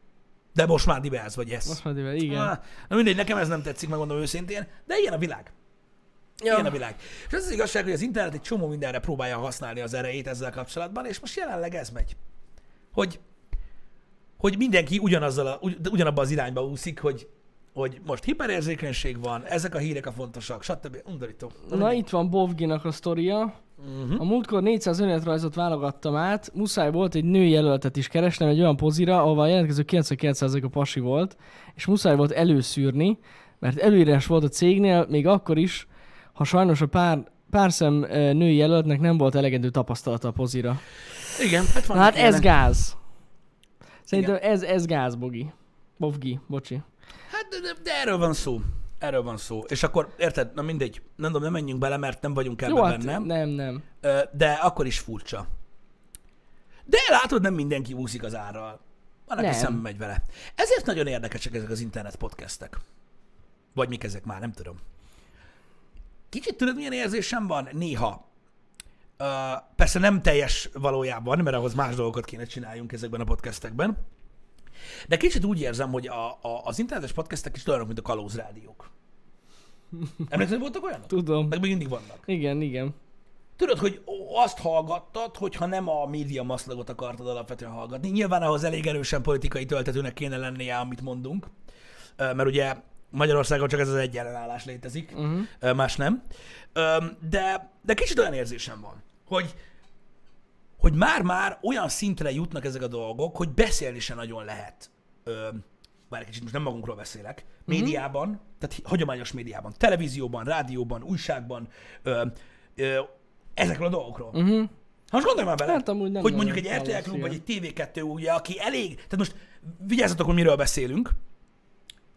De most már diverz vagy ez. Most már mivel, igen. Ah, Na mindegy, nekem ez nem tetszik, megmondom őszintén, de ilyen a világ. Ja. Ilyen a világ. És az az igazság, hogy az internet egy csomó mindenre próbálja használni az erejét ezzel kapcsolatban, és most jelenleg ez megy. Hogy, hogy mindenki ugyanazzal a, ugy, ugyanabban az irányba úszik, hogy, hogy most hiperérzékenység van, ezek a hírek a fontosak, stb. Undorító. Na itt van Bovginak a sztoria. Uh-huh. A múltkor 400 önéletrajzot válogattam át, muszáj volt egy nő jelöltet is keresnem egy olyan pozira, ahol a jelentkező 99% a pasi volt, és muszáj volt előszűrni, mert előírás volt a cégnél, még akkor is, ha sajnos a pár, pár szem ö, női jelöltnek nem volt elegendő tapasztalata a pozira. Igen, hát van. Na hát ez gáz. Szerintem ez, ez gáz, Bogi. Bovgi, bocsi. Hát de, de, de, erről van szó. Erről van szó. És akkor, érted, na mindegy, nem tudom, nem menjünk bele, mert nem vagyunk ebben Jó, hát benne. nem, nem. De akkor is furcsa. De látod, nem mindenki úszik az árral. Van, aki szembe megy vele. Ezért nagyon érdekesek ezek az internet podcastek. Vagy mik ezek már, nem tudom. Kicsit tudod, milyen érzésem van? Néha. Ö, persze nem teljes valójában, mert ahhoz más dolgokat kéne csináljunk ezekben a podcastekben. De kicsit úgy érzem, hogy a, a, az internetes podcastek is olyanok, mint a kalózrádiók. Emlékszel, hogy voltak olyanok? Tudom. Meg még mindig vannak. Igen, igen. Tudod, hogy azt hallgattad, hogyha nem a média maszlagot akartad alapvetően hallgatni. Nyilván ahhoz elég erősen politikai töltetőnek kéne lennie, amit mondunk. Mert ugye Magyarországon csak ez az egy ellenállás létezik, Uh-huh. más nem. De, de kicsit olyan érzésem van, hogy hogy már-már olyan szintre jutnak ezek a dolgok, hogy beszélni se nagyon lehet. Bár egy kicsit most nem magunkról beszélek. Médiában, tehát hagyományos médiában, televízióban, rádióban, újságban, ö, ö, ezekről a dolgokról. Uh-huh. Ha most gondolj már bele, Hát amúgy nem hogy mondjuk egy RTL Klub vagy egy TV2 ugye, aki elég, tehát most vigyázzatok, hogy miről beszélünk,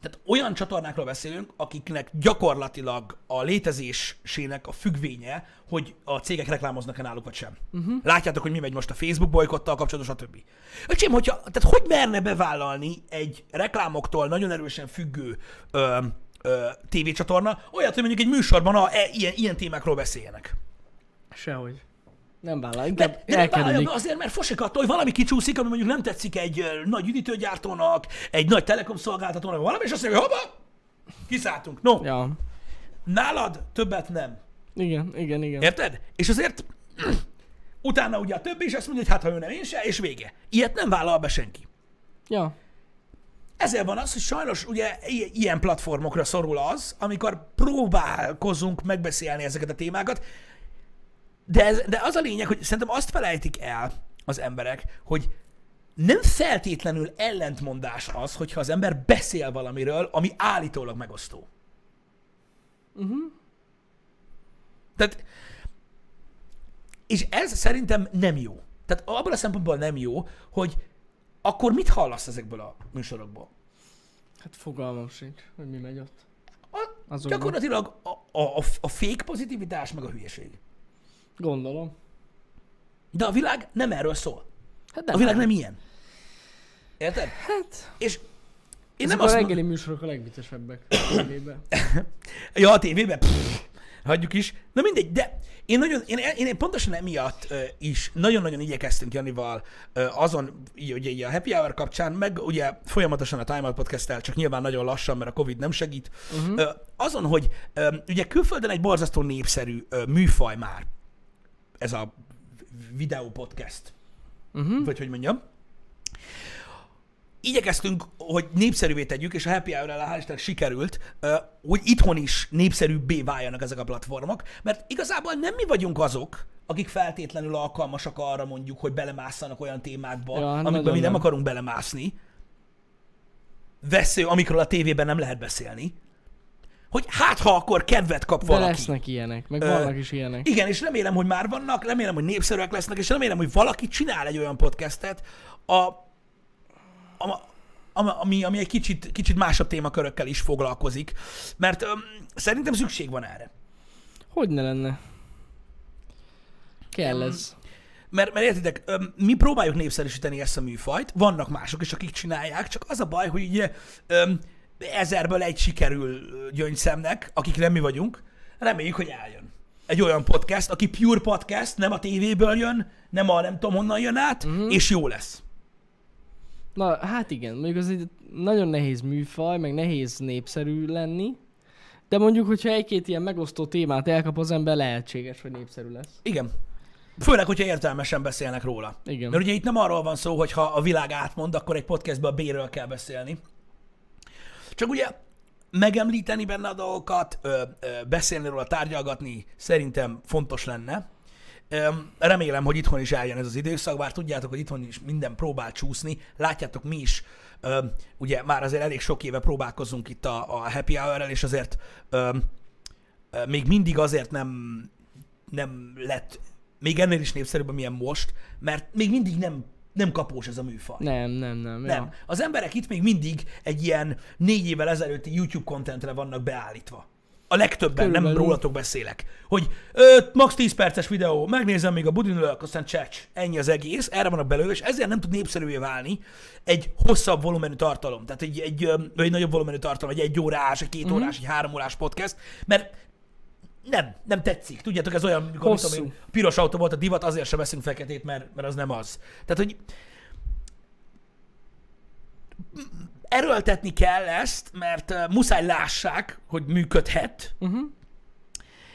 tehát olyan csatornákról beszélünk, akiknek gyakorlatilag a létezésének a függvénye, hogy a cégek reklámoznak-e náluk, vagy sem. Uh-huh. Látjátok, hogy mi megy most a Facebook bolykottal kapcsolatos, stb. Öcsém, hogyha, tehát hogy merne bevállalni egy reklámoktól nagyon erősen függő ö, ö, tévécsatorna, olyat, hogy mondjuk egy műsorban a, e, ilyen, ilyen témákról beszéljenek. Sehogy. Nem vállal, inkább De, de elkerülik. azért, mert fosik attól, hogy valami kicsúszik, ami mondjuk nem tetszik egy nagy üdítőgyártónak, egy nagy telekom szolgáltatónak, valami, és azt mondja, hogy hoppa, kiszálltunk. No, Ja. nálad többet nem. Igen, igen, igen. Érted? És azért utána ugye a többi is azt mondja, hogy hát ha ő nem én se, és vége. Ilyet nem vállal be senki. Ja. Ezért van az, hogy sajnos ugye ilyen platformokra szorul az, amikor próbálkozunk megbeszélni ezeket a témákat, de, ez, de az a lényeg, hogy szerintem azt felejtik el az emberek, hogy nem feltétlenül ellentmondás az, hogyha az ember beszél valamiről, ami állítólag megosztó. Uh-huh. Tehát, és ez szerintem nem jó. Tehát abban a szempontból nem jó, hogy akkor mit hallasz ezekből a műsorokból? Hát fogalmam sincs, hogy mi megy ott. A, Azokban. gyakorlatilag a, a, a, a fake pozitivitás meg a hülyeség. Gondolom. De a világ nem erről szól. Hát A világ nem ilyen. Érted? Hát, És én ezek nem a azt reggeli műsorok a legvitesebbek a tévében. Ja, a tévében? Pff, hagyjuk is. Na mindegy, de én, nagyon, én, én pontosan emiatt uh, is nagyon-nagyon igyekeztünk Janival uh, azon, ugye, így a Happy Hour kapcsán, meg ugye folyamatosan a Time Out podcast csak nyilván nagyon lassan, mert a Covid nem segít, uh-huh. uh, azon, hogy uh, ugye külföldön egy borzasztó népszerű uh, műfaj már ez a videó podcast, Uh-huh. vagy hogy mondjam. Igyekeztünk, hogy népszerűvé tegyük, és a Happy Hour-rel hál' sikerült, hogy itthon is népszerűbbé váljanak ezek a platformok, mert igazából nem mi vagyunk azok, akik feltétlenül alkalmasak arra mondjuk, hogy belemásszanak olyan témákba, Ja, amikben mi nem nem. akarunk belemászni. Vesző, amikről a tévében nem lehet beszélni. Hogy hát, ha akkor kedvet kap De valaki. lesznek ilyenek, meg Ö, vannak is ilyenek. Igen, és remélem, hogy már vannak, remélem, hogy népszerűek lesznek, és remélem, hogy valaki csinál egy olyan podcastet, a, a, ami, ami, egy kicsit, kicsit másabb témakörökkel is foglalkozik, mert öm, szerintem szükség van erre. Hogy ne lenne? Kell ez. Mert, mert értitek, öm, mi próbáljuk népszerűsíteni ezt a műfajt, vannak mások is, akik csinálják, csak az a baj, hogy ugye öm, ezerből egy sikerül gyöngyszemnek, akik nem mi vagyunk, reméljük, hogy eljön. Egy olyan podcast, aki pure podcast, nem a tévéből jön, nem a nem tudom honnan jön át, uh-huh. és jó lesz. Na, hát igen, mondjuk az egy nagyon nehéz műfaj, meg nehéz népszerű lenni, de mondjuk, hogyha egy-két ilyen megosztó témát elkap az ember, lehetséges, hogy népszerű lesz. Igen. Főleg, hogyha értelmesen beszélnek róla. Igen. Mert ugye itt nem arról van szó, hogy ha a világ átmond, akkor egy podcastben a B-ről kell beszélni. Csak ugye megemlíteni benne a dolgokat, ö, ö, beszélni róla, tárgyalgatni szerintem fontos lenne. Ö, remélem, hogy itthon is eljön ez az időszak, bár tudjátok, hogy itthon is minden próbál csúszni. Látjátok, mi is ö, ugye már azért elég sok éve próbálkozunk itt a, a happy hour és azért ö, még mindig azért nem, nem lett még ennél is népszerűbb, amilyen most, mert még mindig nem, nem kapós ez a műfaj. Nem, nem, nem. Nem. Ja. Az emberek itt még mindig egy ilyen négy évvel ezelőtti YouTube contentre vannak beállítva. A legtöbben, nem Körülbelül. rólatok beszélek. Hogy ö, max 10 perces videó, megnézem még a budinülök, aztán csecs. Ennyi az egész, erre vannak belőle, és ezért nem tud népszerűvé válni egy hosszabb volumenű tartalom. Tehát egy, egy, ö, egy nagyobb volumenű tartalom, egy egy órás, egy két Mhm. órás, egy három órás podcast, mert nem, nem tetszik. Tudjátok, ez olyan, mikor mit tudom én, piros autó volt a divat, azért sem veszünk feketét, mert, mert az nem az. Tehát, hogy erőltetni kell ezt, mert uh, muszáj lássák, hogy működhet, Uh-huh.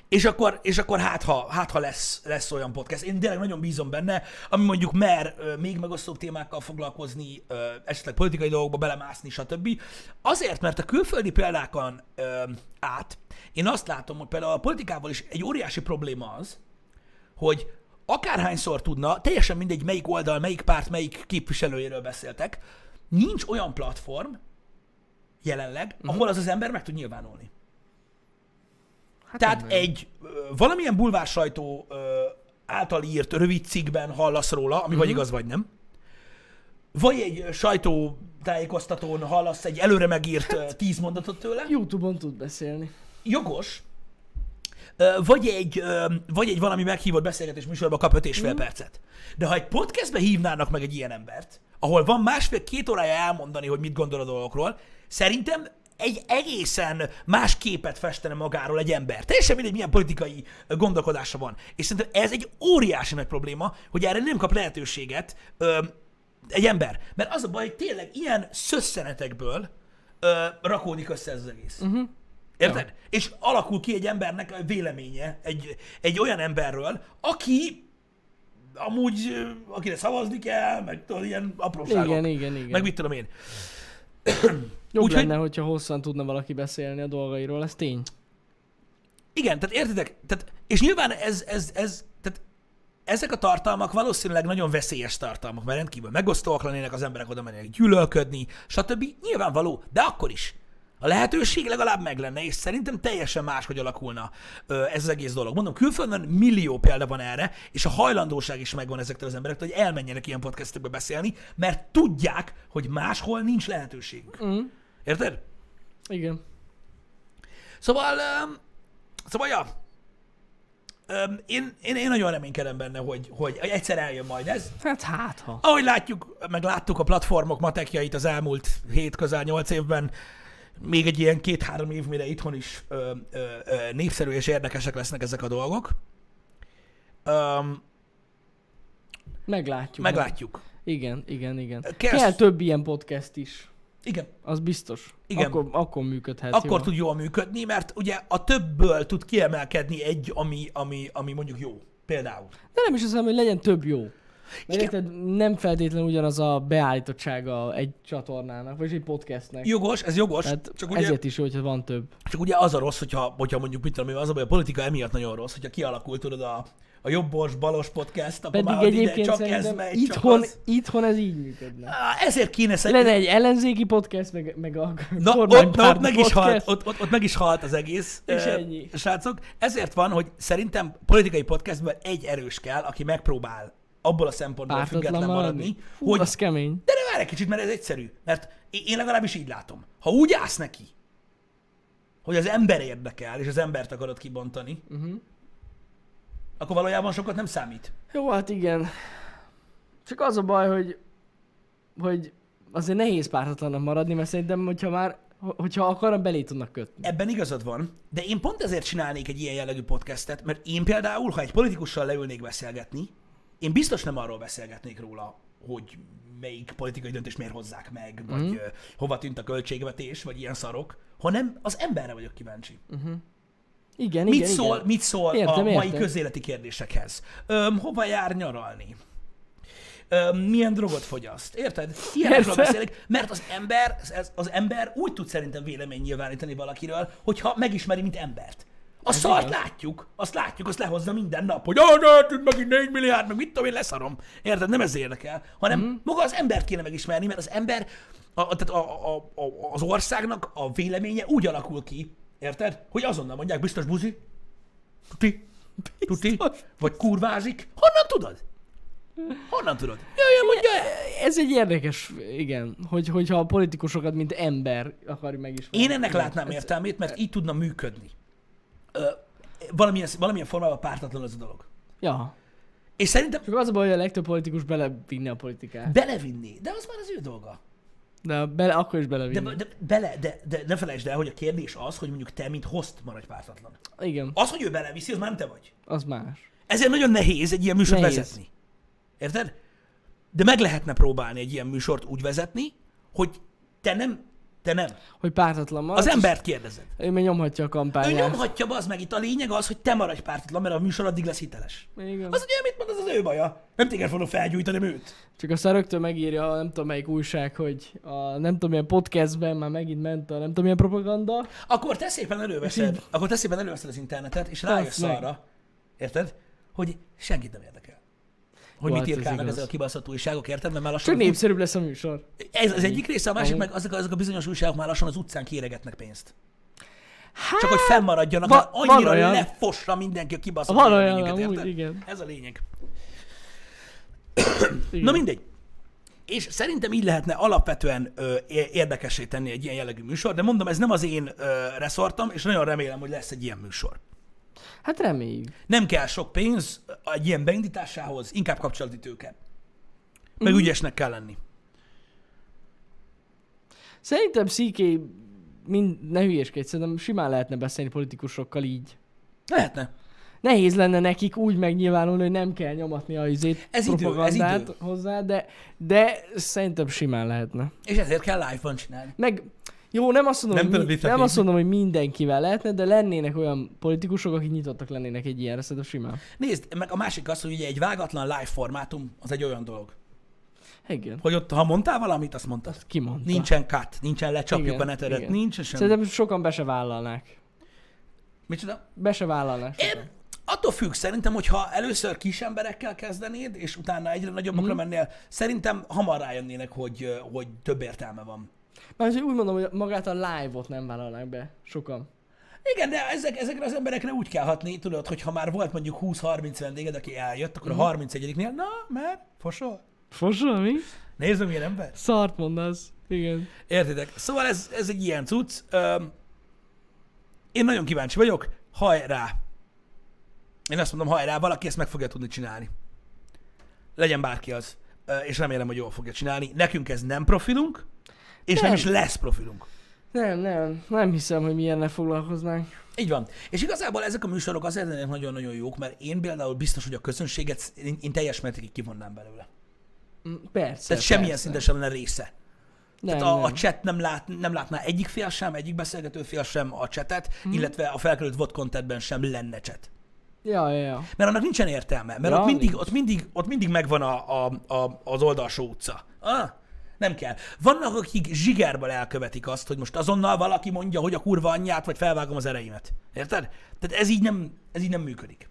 És akkor, és akkor hát, ha, hát, ha lesz, lesz olyan podcast. Én tényleg nagyon bízom benne, ami mondjuk mer még megosztóbb témákkal foglalkozni, esetleg politikai dolgokba belemászni, stb. Azért, mert a külföldi példákon át, én azt látom, hogy például a politikával is egy óriási probléma az, hogy akárhányszor tudna, teljesen mindegy, melyik oldal, melyik párt, melyik képviselőjéről beszéltek, nincs olyan platform jelenleg, ahol az az ember meg tud nyilvánulni. Hát Tehát nem. egy ö, valamilyen bulvár sajtó által írt rövid cikkben hallasz róla, ami vagy igaz, vagy nem. Vagy egy ö, sajtótájékoztatón hallasz egy előre megírt ö, tíz mondatot tőle. Youtube-on tud beszélni. Jogos. Vagy egy, vagy egy valami meghívott beszélgetés műsorban kap öt és fél percet. De ha egy podcastbe hívnának meg egy ilyen embert, ahol van másfél-két órája elmondani, hogy mit gondol a dolgokról, szerintem egy egészen más képet festene magáról egy ember. Teljesen mindegy, milyen politikai gondolkodása van. És szerintem ez egy óriási nagy probléma, hogy erre nem kap lehetőséget ö, egy ember. Mert az a baj, hogy tényleg ilyen szösszenetekből ö, rakódik össze ez az egész. Uh-huh. Érted? És alakul ki egy embernek a véleménye egy, egy olyan emberről, aki amúgy, akire szavazni kell, meg tudod, ilyen apróságok. Igen, igen, igen. Meg mit tudom én. Jobb Úgyhogy- lenne, hogyha hosszan tudna valaki beszélni a dolgairól, ez tény. Igen, tehát értitek? Tehát, és nyilván ez, ez, ez, tehát ezek a tartalmak valószínűleg nagyon veszélyes tartalmak, mert rendkívül megosztóak lennének, az emberek oda mennének gyűlölködni, stb. Nyilvánvaló, de akkor is. A lehetőség legalább meg lenne, és szerintem teljesen máshogy alakulna ez az egész dolog. Mondom, külföldön millió példa van erre, és a hajlandóság is megvan ezektől az emberektől, hogy elmenjenek ilyen podcastekbe beszélni, mert tudják, hogy máshol nincs lehetőségük. Mm. Érted? Igen. Szóval, um, szóval, ja, um, én, én, én nagyon reménykedem benne, hogy, hogy egyszer eljön majd ez. Hát hát ha. Ahogy látjuk, meg láttuk a platformok matekjait az elmúlt 7 közel 8 évben, még egy ilyen két-három év, mire itthon is ö, ö, ö, népszerű és érdekesek lesznek ezek a dolgok. Um, Meglátjuk. meglátjuk. Igen, igen, igen. Kell- Kell, több ilyen podcast is. Igen, Az biztos. Igen. Akkor, akkor működhet akkor jól. tud jól működni, mert ugye a többből tud kiemelkedni egy, ami, ami, ami mondjuk jó. Például. De nem is az, hogy legyen több jó. Igen. érted, nem feltétlenül ugyanaz a beállítottsága egy csatornának, vagy egy podcastnek. Jogos, ez jogos, Tehát csak ugye, ezért is jó, hogyha van több. csak ugye az a rossz, hogyha, hogyha mondjuk mit tudom az a baj, a politika emiatt nagyon rossz, hogyha kialakult tudod a, a jobbos, balos podcast, akkor Pedig már ott ide egyébként csak ez megy, itthon, csak az. itthon ez így működne. Ezért kéne szerintem... Lenne egy ellenzéki podcast, meg, meg a Na, ott, na, ott, meg is halt, ott, ott, ott meg is halt az egész. És ö, ennyi. Srácok, ezért van, hogy szerintem politikai podcastben egy erős kell, aki megpróbál abból a szempontból független maradni, maradni. Hú, hogy az kemény. De ne várj egy kicsit, mert ez egyszerű. Mert én én legalábbis így látom. Ha úgy állsz neki, hogy az ember érdekel, és az embert akarod kibontani, Uh-huh. akkor valójában sokat nem számít. Jó, hát igen. Csak az a baj, hogy, hogy azért nehéz pártatlanak maradni, mert szerintem, hogyha már, hogyha akarnak, belé tudnak kötni. Ebben igazad van, de én pont ezért csinálnék egy ilyen jellegű podcastet, mert én például, ha egy politikussal leülnék beszélgetni, én biztos nem arról beszélgetnék róla, hogy melyik politikai döntést miért hozzák meg, vagy Mhm. mm. hova tűnt a költségvetés, vagy ilyen szarok, hanem az emberre vagyok kíváncsi. Igen, Mit igen, szól, igen. mit szól Értem, a mai értem. közéleti kérdésekhez? Öm, hova jár nyaralni? Öm, milyen drogot fogyaszt? Érted? Ilyenekről beszélek, mert az ember, ez, az ember úgy tud szerintem vélemény nyilvánítani valakiről, hogyha megismeri, mint embert. A Ez szart igaz. látjuk, azt látjuk, azt lehozza minden nap, hogy ah, ne, tűnt megint 4 milliárd, meg mit tudom én, leszarom. Érted? Nem ez érdekel, hanem mm. maga az embert kéne megismerni, mert az ember, a, tehát a, a, a, az országnak a véleménye úgy alakul ki, érted? Hogy azonnal mondják, biztos buzi, tuti, tuti, vagy kurvázik. Honnan tudod? Honnan tudod? Jöjjön, mondja el. Ez egy érdekes, igen, hogy, hogyha a politikusokat, mint ember akarjuk megismerni. Én ennek látnám értelmét, mert így tudna működni. Ö, valamilyen, valamilyen formában pártatlan ez a dolog. Ja. És szerintem Csak az a baj, hogy a legtöbb politikus belevinni a politikát. belevinni, de az már az ő dolga. De bele, akkor is De, belevinni. de, bele, de, de ne felejtsd el, hogy a kérdés az, hogy mondjuk te, mint host maradj pártatlan. Igen, Az, hogy ő beleviszi, az már nem te vagy. az más. Ezért nagyon nehéz egy ilyen műsort Nehéz. vezetni. Érted? De meg lehetne próbálni egy ilyen műsort úgy vezetni, hogy te nem, te nem. Hogy pártatlan marad. Az embert kérdezed. Ő még nyomhatja a Ő kampányát. nyomhatja, az meg itt a lényeg az, hogy te maradj pártatlan, mert a műsor addig lesz hiteles. Igen. Az ugye, mit mond, az az ő baja. Nem téged fogok felgyújtani, őt. Csak aztán rögtön megírja nem tudom melyik újság, hogy a nem tudom milyen podcastben már megint ment a nem tudom milyen propaganda. Akkor te szépen előveszed, akkor te szépen előveszed az internetet, és rájössz arra, érted, hogy senkit nem érdekel. Hogy mit hát ez írkálnak igaz. ezek a kibaszott újságok, érted? Mert már lassan Csak népszerűbb lesz a műsor. ez az egyik része, a másik Amúgy. meg azok, azok a bizonyos újságok már lassan az utcán kéregetnek pénzt. Hát, Csak hogy fennmaradjanak, Va- mert annyira olyan. lefossa mindenki a kibaszott Van olyan, amúgy, igen. Ez a lényeg. igen. Na mindegy. És szerintem így lehetne alapvetően ö, érdekessé tenni egy ilyen jellegű műsor, de mondom, ez nem az én ö, reszortom, és nagyon remélem, hogy lesz egy ilyen műsor. Hát reméljük. Nem kell sok pénz egy ilyen beindításához, inkább kapcsolati tőke. Meg Mhm. ügyesnek kell lenni. Szerintem CK mind, ne hülyéskedj, szerintem simán lehetne beszélni politikusokkal így. Lehetne. Nehéz lenne nekik úgy megnyilvánulni, hogy nem kell nyomatni a izét, Ez idő, ez idő. hozzá, de, de szerintem simán lehetne. És ezért kell live-ban csinálni. Meg jó, nem azt mondom, Nem hogy, mi, nem azt mondom, hogy mindenkivel lehetne, de lennének olyan politikusok, akik nyitottak lennének egy ilyenre, szerintem simán. Nézd, meg a másik az, hogy ugye egy vágatlan live formátum az egy olyan dolog, Igen. hogy ott, ha mondtál valamit, azt mondtad. Azt kimondta. Nincsen cut, nincsen lecsapjuk Igen, a netedet, igen. nincsen semmi. Szerintem sokan be se vállalnák. Micsoda? Be se vállalnák sokan. Én, attól függ, szerintem, hogyha először kis emberekkel kezdenéd, és utána egyre nagyobbakra Mhm. mennél, szerintem hamar rájönnének, hogy, hogy több értelme van. Már úgy mondom, hogy magát a live-ot nem vállalnák be sokan. Igen, de ezek, ezekre az emberekre úgy kell hatni, tudod, hogy ha már volt mondjuk 20-30 vendéged, aki eljött, akkor Mhm. a 31-nél, na, mert, fosol. Fosol, mi? Nézd meg, milyen ember. Szart mondasz. Igen. Értitek? Szóval ez, ez egy ilyen cucc. Öm, én nagyon kíváncsi vagyok. Hajrá! Én azt mondom, hajrá, valaki ezt meg fogja tudni csinálni. Legyen bárki az. És remélem, hogy jól fogja csinálni. Nekünk ez nem profilunk, és nem, Nem. is lesz profilunk. Nem, nem, nem hiszem, hogy milyennel foglalkoznánk. Így van. És igazából ezek a műsorok azért lennének nagyon-nagyon jók, mert én például biztos, hogy a közönséget én, én teljes mértékig kivonnám belőle. Mm, Persze, Tehát semmilyen persze. szinten sem lenne része. Nem, Tehát a, a nem. chat nem, lát, nem látná egyik fél sem, egyik beszélgető fél sem a chatet, Mhm. illetve a felkerült VOD contentben sem lenne chat. Ja, ja, ja. Mert annak nincsen értelme, mert Ja, ott, mindig, nincs. ott, mindig, ott mindig megvan a, a, a, az oldalsó utca. Ah, nem kell. Vannak, akik zsigerből elkövetik azt, hogy most azonnal valaki mondja, hogy a kurva anyját, vagy felvágom az ereimet. Érted? Tehát ez így nem, ez így nem működik.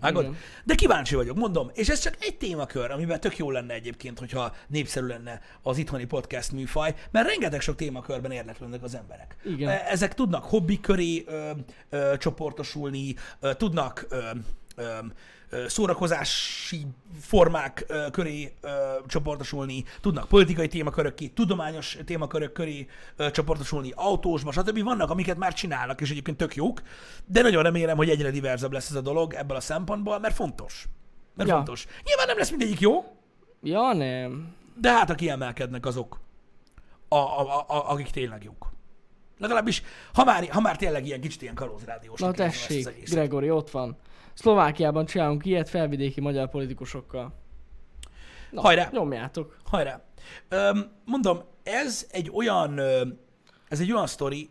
Vágod? Igen. De kíváncsi vagyok, mondom. És ez csak egy témakör, amiben tök jó lenne egyébként, hogyha népszerű lenne az itthoni podcast műfaj, mert rengeteg sok témakörben érdeklődnek az emberek. Igen. E- Ezek tudnak hobbi köré ö, ö, csoportosulni, ö, tudnak ö, ö, szórakozási formák köré csoportosulni, tudnak politikai témakörök ki, tudományos témakörök köré csoportosulni, autósba, stb. Vannak, amiket már csinálnak, és egyébként tök jók, de nagyon remélem, hogy egyre diverzebb lesz ez a dolog ebből a szempontból, mert fontos. Mert Ja. fontos. Nyilván nem lesz mindegyik jó, Ja, nem. de hát a kiemelkednek azok, a, a, a, akik tényleg jók. Legalábbis, ha már, ha már tényleg ilyen kicsit ilyen kalózrádiós. Na tessék, Gregory, ott van. Szlovákiában csinálunk ilyet felvidéki magyar politikusokkal. Na, Hajrá! Nyomjátok. Hajrá! Öm, mondom, ez egy olyan, ez egy olyan sztori,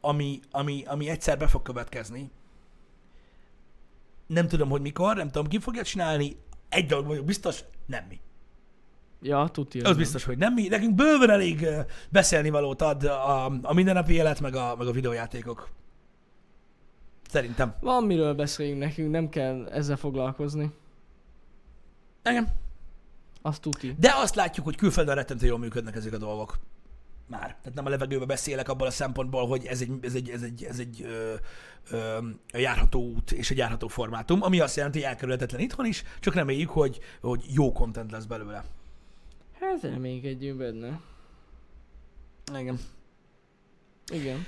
ami, ami, ami egyszer be fog következni. Nem tudom, hogy mikor, nem tudom, ki fogja csinálni. Egy dolog vagyok biztos, nem mi. Ja, tuti. Az biztos, hogy nem mi. Nekünk bőven elég beszélni valót ad a, a mindennapi élet, meg a, meg a videójátékok. Szerintem. Van miről beszéljünk nekünk, nem kell ezzel foglalkozni. Igen. Azt tuti. De azt látjuk, hogy külföldön rettentő jól működnek ezek a dolgok. Már. Tehát nem a levegőbe beszélek abból a szempontból, hogy ez egy, ez egy, ez egy, ez egy ö, ö, járható út és egy járható formátum, ami azt jelenti, hogy elkerülhetetlen itthon is, csak reméljük, hogy, hogy jó content lesz belőle. Hát reménykedjünk benne. Igen. Igen.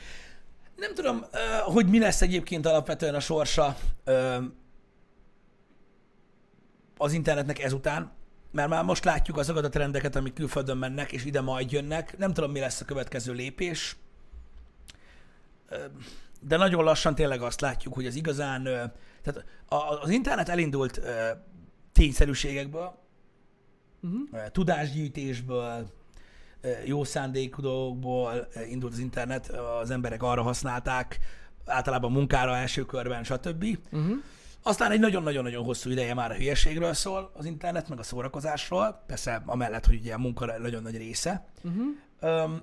Nem tudom, hogy mi lesz egyébként alapvetően a sorsa az internetnek ezután, mert már most látjuk azokat a trendeket, amik külföldön mennek, és ide majd jönnek. Nem tudom, mi lesz a következő lépés, de nagyon lassan tényleg azt látjuk, hogy az igazán, tehát az internet elindult tényszerűségekből, Uh-huh. tudásgyűjtésből, ö, jó szándékú dolgokból ö, indult az internet, az emberek arra használták, általában munkára első körben, stb. Uh-huh. Aztán egy nagyon-nagyon-nagyon hosszú ideje már a hülyeségről szól az internet, meg a szórakozásról, persze amellett, hogy ugye a munka nagyon nagy része. Uh-huh. Öm,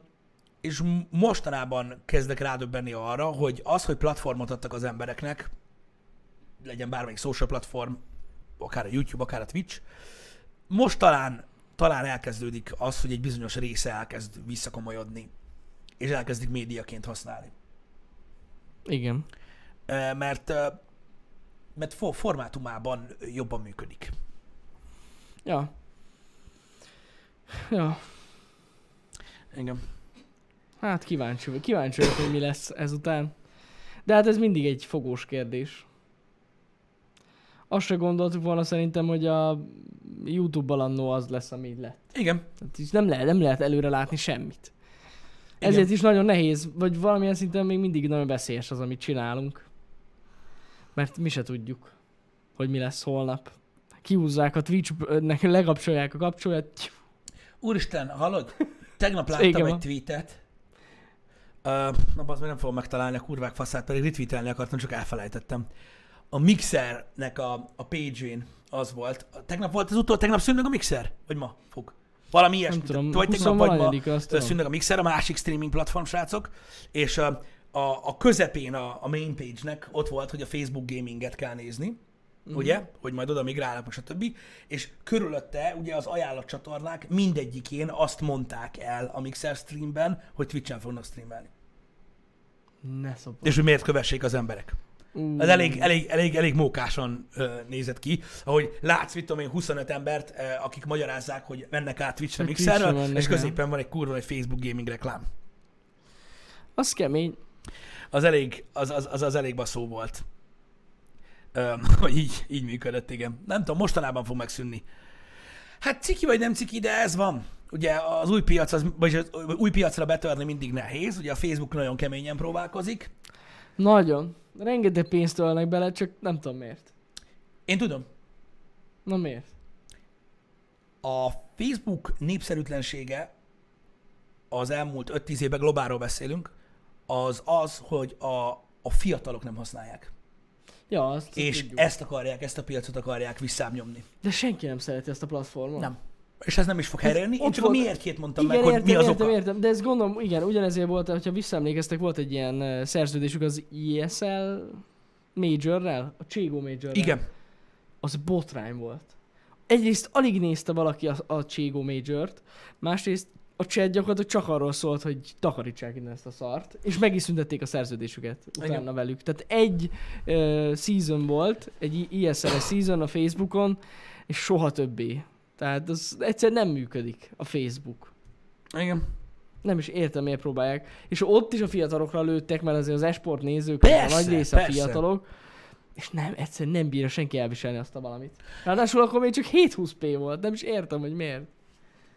és mostanában kezdek rádöbbenni arra, hogy az, hogy platformot adtak az embereknek, legyen bármelyik social platform, akár a YouTube, akár a Twitch, most talán, talán elkezdődik az, hogy egy bizonyos része elkezd visszakomolyodni, és elkezdik médiaként használni. Igen. Mert, mert fo- formátumában jobban működik. Ja. Ja. Igen. Hát kíváncsi, kíváncsi vagyok, hogy mi lesz ezután. De hát ez mindig egy fogós kérdés. Azt se gondoltuk volna szerintem, hogy a YouTube-bal annó az lesz, ami lett. Igen. Tehát így nem lehet, nem lehet előre látni semmit. Igen. Ezért is nagyon nehéz, vagy valamilyen szinten még mindig nagyon veszélyes az, amit csinálunk. Mert mi se tudjuk, hogy mi lesz holnap. Kihúzzák a Twitch-nek, legapcsolják a kapcsolat. Úristen, hallod? Tegnap láttam Igen, egy tweetet. Uh, na, az nem fogom megtalálni a kurvák faszát, pedig retweetelni akartam, csak elfelejtettem. A Mixernek a, a page-én az volt. Tegnap volt az utol, tegnap szűnt meg a Mixer? Vagy ma fog? Valami ilyesmi. Tudom, vagy 20 tegnap, vagy ma azt meg a Mixer, a másik streaming platform, srácok. És a, a, a közepén a, a main page-nek ott volt, hogy a Facebook gaminget kell nézni Mhm. ugye, hogy majd oda migrálnak, stb. És körülötte ugye az ajánlatcsatornák mindegyikén azt mondták el a Mixer streamben, hogy Twitch-en fognak streamelni. Ne szopod. És hogy miért kövessék az emberek. Ú, Ez elég, elég, elég, elég mókásan ö, nézett ki, ahogy látsz, mit tudom én, 25 embert, ö, akik magyarázzák, hogy mennek át Twitch-re Mixerről, és középen van egy kurva egy Facebook gaming reklám. Az kemény. Az elég, az, az, az, az elég baszó volt. Ö, hogy így, így működött, igen. Nem tudom, mostanában fog megszűnni. Hát ciki vagy nem ciki, de ez van. Ugye az új piac, az, vagy az új piacra betörni mindig nehéz, ugye a Facebook nagyon keményen próbálkozik. Nagyon. Rengeteg pénzt ölnek bele, csak nem tudom miért. Én tudom, Na miért? a Facebook népszerűtlensége az elmúlt 5-10 évben globálról beszélünk, az az, hogy a, a fiatalok nem használják. Ja, azt És tudjuk. ezt akarják, ezt a piacot akarják visszámnyomni. De senki nem szereti ezt a platformot. Nem. És ez nem is fog helyreérni. Én csak a volt- miértjét mondtam Igen, meg, hogy értem, mi az értem, oka. értem, de ez gondolom, igen, ugyanezért volt, hogyha visszaemlékeztek, volt egy ilyen uh, szerződésük az ESL Majorrel, a Cségó Majorrel. Igen. Az botrány volt. Egyrészt alig nézte valaki a, a Cségó Majort, másrészt a chat gyakorlatilag csak arról szólt, hogy takarítsák innen ezt a szart, és meg is szüntették a szerződésüket utána Igen. velük. Tehát egy uh, season volt, egy ESL season a Facebookon, és soha többé. Tehát az egyszer nem működik a Facebook. Igen. Nem is értem, miért próbálják. És ott is a fiatalokra lőttek, mert azért az esport nézők Persze, a nagy része a persze. fiatalok. És nem, egyszerűen nem bírja senki elviselni azt a valamit. Ráadásul akkor még csak 720p volt, nem is értem, hogy miért.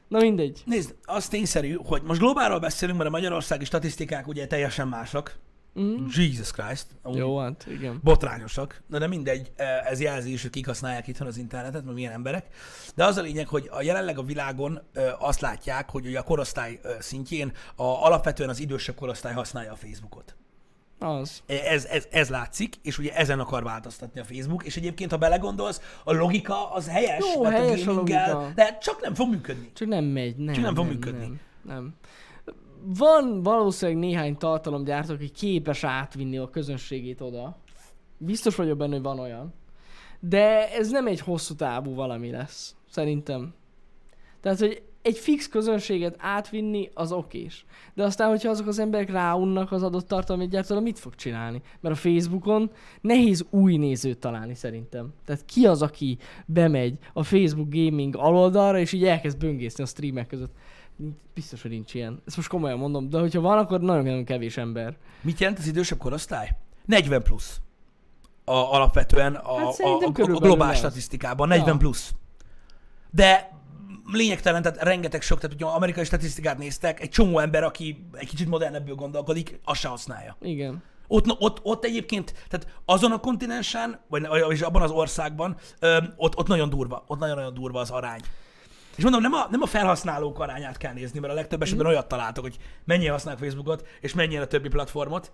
Na mindegy. Nézd, az tényszerű, hogy most globálról beszélünk, mert a magyarországi statisztikák ugye teljesen mások. Mm. Jesus Christ. Jó, hát igen. botrányosak. Na de mindegy, ez jelzi is, hogy kik használják itthon az internetet, meg milyen emberek. De az a lényeg, hogy a jelenleg a világon ö, azt látják, hogy ugye a korosztály ö, szintjén a, alapvetően az idősebb korosztály használja a Facebookot. Az. Ez, ez, ez látszik, és ugye ezen akar változtatni a Facebook, és egyébként, ha belegondolsz, a logika az helyes, Jó, mert helyes a gaminggel, logika. de csak nem fog működni. Csak nem megy, nem. Csak nem fog nem, működni. Nem, nem. Van valószínűleg néhány tartalomgyártó, aki képes átvinni a közönségét oda. Biztos vagyok benne, hogy van olyan. De ez nem egy hosszú távú valami lesz, szerintem. Tehát, hogy egy fix közönséget átvinni, az okés. De aztán, hogyha azok az emberek ráunnak az adott tartalmi gyártóra, mit fog csinálni? Mert a Facebookon nehéz új nézőt találni szerintem. Tehát ki az, aki bemegy a Facebook gaming aloldalra, és így elkezd böngészni a streamek között? Biztos, hogy nincs ilyen. Ezt most komolyan mondom, de hogyha van, akkor nagyon-nagyon kevés ember. Mit jelent az idősebb korosztály? 40 plusz. A, alapvetően a, Hát a, a, a globális statisztikában 40 Ja. plusz. De lényegtelen, tehát rengeteg sok, tehát hogyha amerikai statisztikát néztek, egy csomó ember, aki egy kicsit modernebbül gondolkodik, azt se használja. Igen. Ott, ott, ott egyébként, tehát azon a kontinensen, vagy vagy abban az országban, ö, ott, ott nagyon durva, ott nagyon-nagyon durva az arány. És mondom, nem a, nem a felhasználók arányát kell nézni, mert a legtöbb esetben olyat találtok, hogy mennyien használnak Facebookot, és mennyien a többi platformot.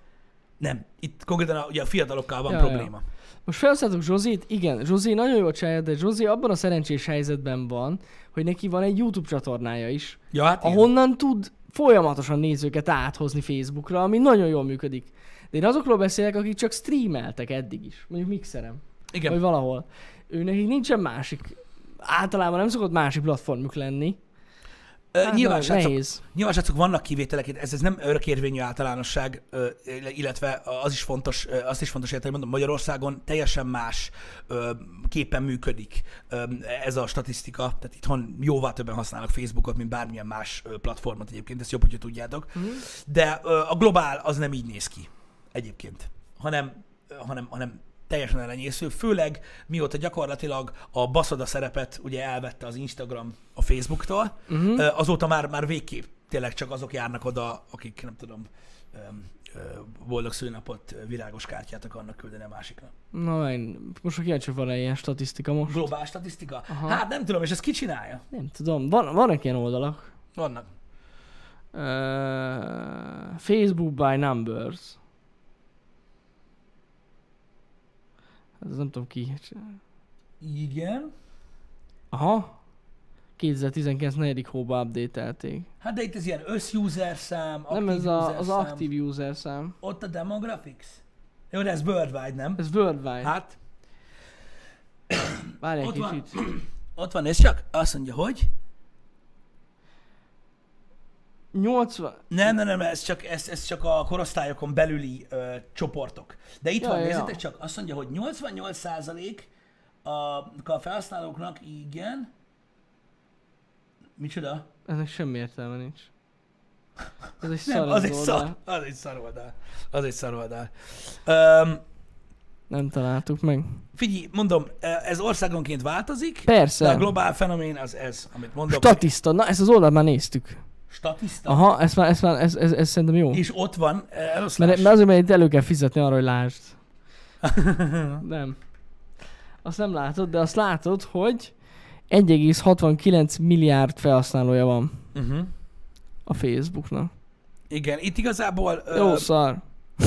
Nem. Itt konkrétan a, ugye a fiatalokkal van Ja, ja, ja. probléma. Most felszálltok Zsozit, igen, Zsozi nagyon jól csinálja, de Zsozi abban a szerencsés helyzetben van, hogy neki van egy YouTube csatornája is, Ja, hát igen. ahonnan tud folyamatosan nézőket áthozni Facebookra, ami nagyon jól működik. De én azokról beszélek, akik csak streameltek eddig is, mondjuk mixerem, Igen. vagy valahol. Ő nekik nincsen másik, általában nem szokott másik platformjuk lenni. Hát, nyilván, srácok, nyilván srácok, vannak kivételek, ez, ez nem örökérvényű általánosság, illetve az is fontos, azt is fontos érteni, mondom, Magyarországon teljesen más képen működik ez a statisztika, tehát itthon jóval többen használnak Facebookot, mint bármilyen más platformot egyébként, ezt jobb, hogyha tudjátok. Mhm. De a globál az nem így néz ki egyébként, hanem, hanem, hanem teljesen elenyésző, főleg mióta gyakorlatilag a baszoda szerepet ugye elvette az Instagram a Facebooktól, Uh-huh. Azóta már, már végképp tényleg csak azok járnak oda, akik nem tudom, boldog szülnapot, virágos kártyát akarnak küldeni a másiknak. Na, én most kíváncsi, van-e ilyen statisztika most? Globál statisztika? Aha. Hát nem tudom, és ezt ki csinálja? Nem tudom, van, vannak ilyen oldalak. Vannak. Uh, Facebook by numbers. Ez nem tudom ki. Igen. Aha. 2019 negyedik hóba update-elték. Hát de itt ez ilyen összuser szám, Nem ez user a, az szám. active user szám. Ott a demographics? Jó, de ez worldwide, nem? Ez worldwide. Hát, Várj egy ott van. kicsit. ott van, nézd csak, azt mondja, hogy 80... nem, nem, nem, ez csak, ez, ez csak a korosztályokon belüli ö, csoportok. De itt Ja, van, ja, nézzétek csak, azt mondja, hogy 88% a, a felhasználóknak igen. Micsoda? Ennek semmi értelme nincs. Ez egy Nem, az egy szar, az egy szar oldal. Az egy szar oldal. Um, Nem találtuk meg. figyelj, mondom, ez országonként változik, Persze. de a globál fenomén az ez, amit mondok. Statiszta. Na, ezt az oldalt már néztük. Statiszta. Aha, ezt már, ezt már, ez, ez, ez szerintem jó. És ott van eh. Mert, mert azért, mert itt elő kell fizetni arra, hogy lásd. nem. Azt nem látod, de azt látod, hogy 1,69 milliárd felhasználója van uh-huh. a Facebooknak. Igen, itt igazából... ö, Jó szar.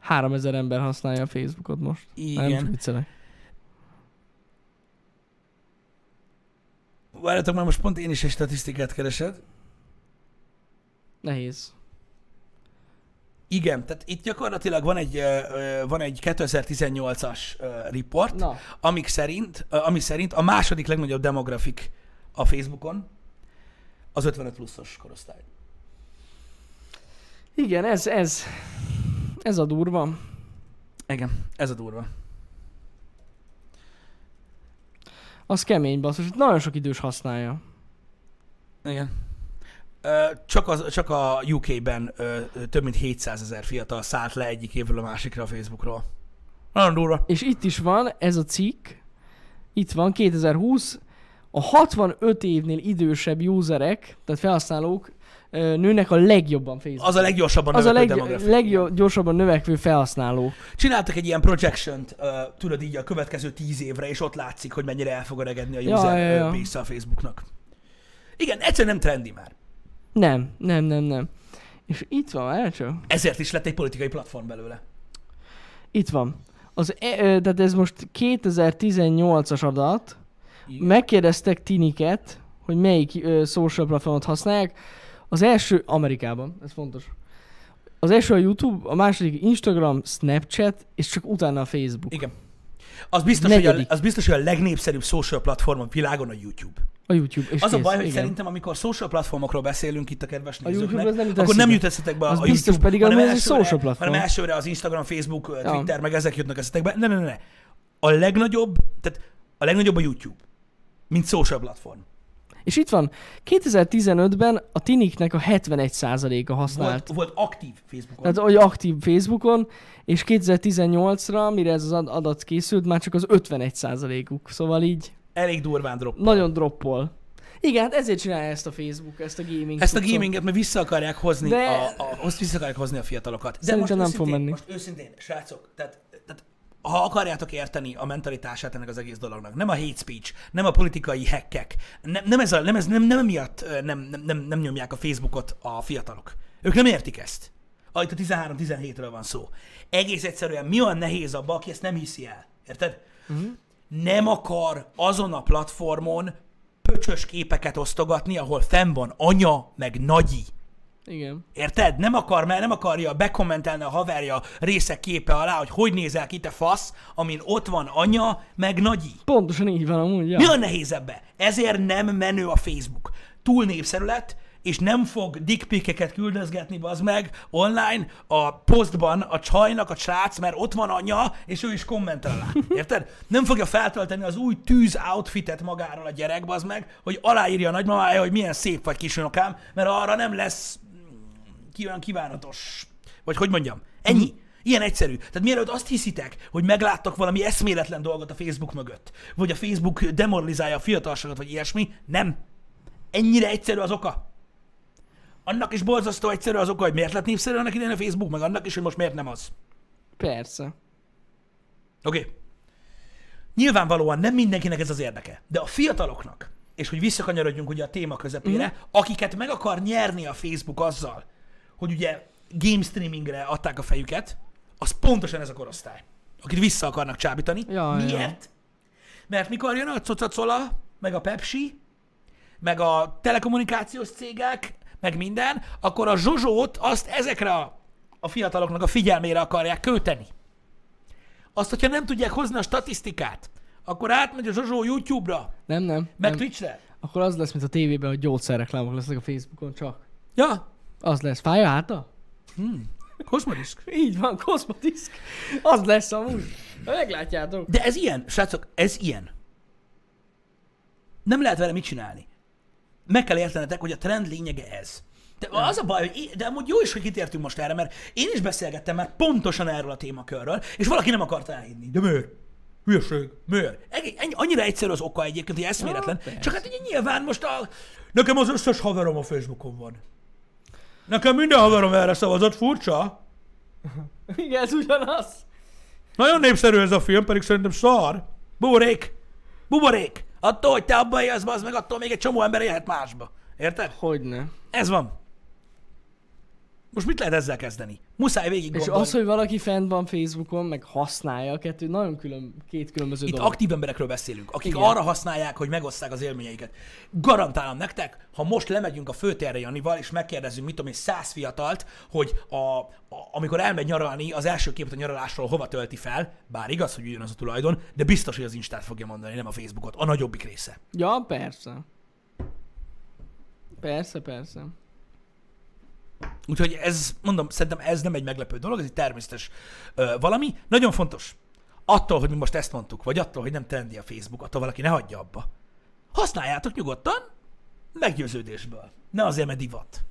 3000 ember használja a Facebookot most. Nem igen. viccelek. Várjatok, már most pont én is egy statisztikát keresed. Nehéz. Igen, tehát itt gyakorlatilag van egy, van egy 2018-as ö, report, Na, amik szerint, ami szerint a második legnagyobb demografik a Facebookon az 55 pluszos korosztály. igen, ez, ez, ez a durva. Igen, ez a durva. Az kemény basszus, nagyon sok idős használja. Igen. Csak, az, csak a UK-ben több mint 700 ezer fiatal szállt le egyik évről a másikra a Facebookról. Nagyon durva. És itt is van ez a cikk, itt van 2020, a 65 évnél idősebb userek, tehát felhasználók nőnek a legjobban Facebook. Az a leggyorsabban Az a növekvő leg, demográfia. leggyorsabban növekvő felhasználó. Csináltak egy ilyen projection uh, tudod így a következő tíz évre, és ott látszik, hogy mennyire el fog öregedni a Ja, user ja, ja, base a Facebooknak. Igen, egyszerűen nem trendi már. Nem, nem, nem, nem. És itt van, csak. Ezért is lett egy politikai platform belőle. Itt van. Az, e, tehát ez most 2018-as adat. Igen. Megkérdeztek tiniket, hogy melyik ö, social platformot használják. Az első Amerikában, ez fontos. Az első a YouTube, a második Instagram, Snapchat, és csak utána a Facebook. Igen. Az biztos, hogy a, az biztos, hogy a legnépszerűbb social platform a világon a YouTube. A YouTube. És Az a kész, baj, hogy igen. szerintem, amikor social platformokról beszélünk itt a kedves A nézőknek, az nem akkor nem jut eszetekbe be Az a biztos, YouTube, pedig hanem egy elsőre- social platform. Hanem elsőre az Instagram, Facebook, Ja. Twitter, meg ezek jutnak eszetekbe. Ne, ne, ne, ne. A legnagyobb, tehát a legnagyobb a YouTube, mint social platform. És itt van, 2015-ben a tiniknek a 71%-a használt. Volt, volt aktív Facebookon. Tehát, hogy aktív Facebookon, és 2018-ra, mire ez az ad- adat készült, már csak az 51%-uk. Szóval így Elég durván drop. nagyon droppol. Igen, hát ezért csinálja ezt a Facebook, ezt a gaming Ezt a gaminget mert vissza akarják hozni, De- a, a, vissza akarják hozni a fiatalokat. De Szerintem most nem fog menni. Most őszintén, srácok, tehát, tehát ha akarjátok érteni a mentalitását ennek az egész dolognak, nem a hate speech, nem a politikai hackek, nem, nem ez, a, nem, ez nem, nem miatt nem, nem, nem, nem nyomják a Facebookot a fiatalok. Ők nem értik ezt. Ah, itt a 13-17-ről van szó. Egész egyszerűen mi olyan nehéz abba, aki ezt nem hiszi el. Érted? Uh-huh. Nem akar azon a platformon pöcsös képeket osztogatni, ahol fenn van anya, meg nagyi. Igen. Érted? Nem akar, mert nem akarja bekommentelni a haverja részek képe alá, hogy hogy nézel ki te fasz, amin ott van anya, meg nagyi. Pontosan így van amúgy, ja. Mi a nehéz ebbe? Ezért nem menő a Facebook. Túl népszerű lett, és nem fog dickpikeket küldözgetni, az meg online a posztban a csajnak a srác, mert ott van anya, és ő is kommentel alá. Érted? Nem fogja feltölteni az új tűz outfitet magáról a gyerek, az meg, hogy aláírja a nagymamája, hogy milyen szép vagy kisunokám, mert arra nem lesz olyan kívánatos. Vagy hogy mondjam? Ennyi. Ilyen egyszerű. Tehát mielőtt azt hiszitek, hogy megláttok valami eszméletlen dolgot a Facebook mögött, vagy a Facebook demoralizálja a fiatalságot, vagy ilyesmi, nem. Ennyire egyszerű az oka. Annak is borzasztó egyszerű az oka, hogy miért lett népszerű annak idején a Facebook, meg annak is, hogy most miért nem az. Persze. Oké. Okay. Nyilvánvalóan nem mindenkinek ez az érdeke, de a fiataloknak, és hogy visszakanyarodjunk ugye a téma közepére, mm. akiket meg akar nyerni a Facebook azzal, hogy ugye game streamingre adták a fejüket, az pontosan ez a korosztály, akit vissza akarnak csábítani. Ja, ja. Miért? Mert mikor jön a cocacola, meg a Pepsi, meg a telekommunikációs cégek, meg minden, akkor a zsozsót azt ezekre a, a fiataloknak a figyelmére akarják köteni. Azt, hogyha nem tudják hozni a statisztikát, akkor átmegy a Zsozsó YouTube-ra, Nem, nem. meg nem. Twitch-re. Akkor az lesz, mint a tévében, hogy gyógyszerreklámok lesznek a Facebookon csak. Ja, Az lesz. Fáj a háta? Kosmodisk. Így van, Cosmodisk. Az lesz amúgy. Meglátjátok. De ez ilyen, srácok, ez ilyen. Nem lehet vele mit csinálni. Meg kell értenetek, hogy a trend lényege ez. De az a baj, hogy én, de amúgy jó is, hogy kitértünk most erre, mert én is beszélgettem már pontosan erről a témakörről, és valaki nem akart elhinni. De miért? Hülyeség. Miért? Ennyi, annyira egyszerű az oka egyébként, hogy eszméletlen. Ja. Csak hát ugye nyilván most a... Nekem az összes haverom a Facebookon van. Nekem minden haverom erre szavazott, furcsa. Igen, ez ugyanaz. Nagyon népszerű ez a film, pedig szerintem szar. Buborék. Buborék. Attól, hogy te abba élsz, az meg attól még egy csomó ember élhet másba. Érted? Hogyne. Ez van. Most mit lehet ezzel kezdeni? Muszáj végig És gondolni. az, hogy valaki fent van Facebookon, meg használja a kettő, nagyon külön, két különböző Itt dolog. aktív emberekről beszélünk, akik Igen. arra használják, hogy megosszák az élményeiket. Garantálom nektek, ha most lemegyünk a főtérre Janival, és megkérdezzünk, mit tudom én, száz fiatalt, hogy a, a, amikor elmegy nyaralni, az első képet a nyaralásról hova tölti fel, bár igaz, hogy ugyanaz a tulajdon, de biztos, hogy az Instát fogja mondani, nem a Facebookot, a nagyobbik része. Ja, persze. Persze, persze. Úgyhogy ez, mondom, szerintem ez nem egy meglepő dolog, ez egy természetes ö, valami. Nagyon fontos, attól, hogy mi most ezt mondtuk, vagy attól, hogy nem trendi a Facebook, attól valaki ne hagyja abba. Használjátok nyugodtan, meggyőződésből. Ne azért, mert divat.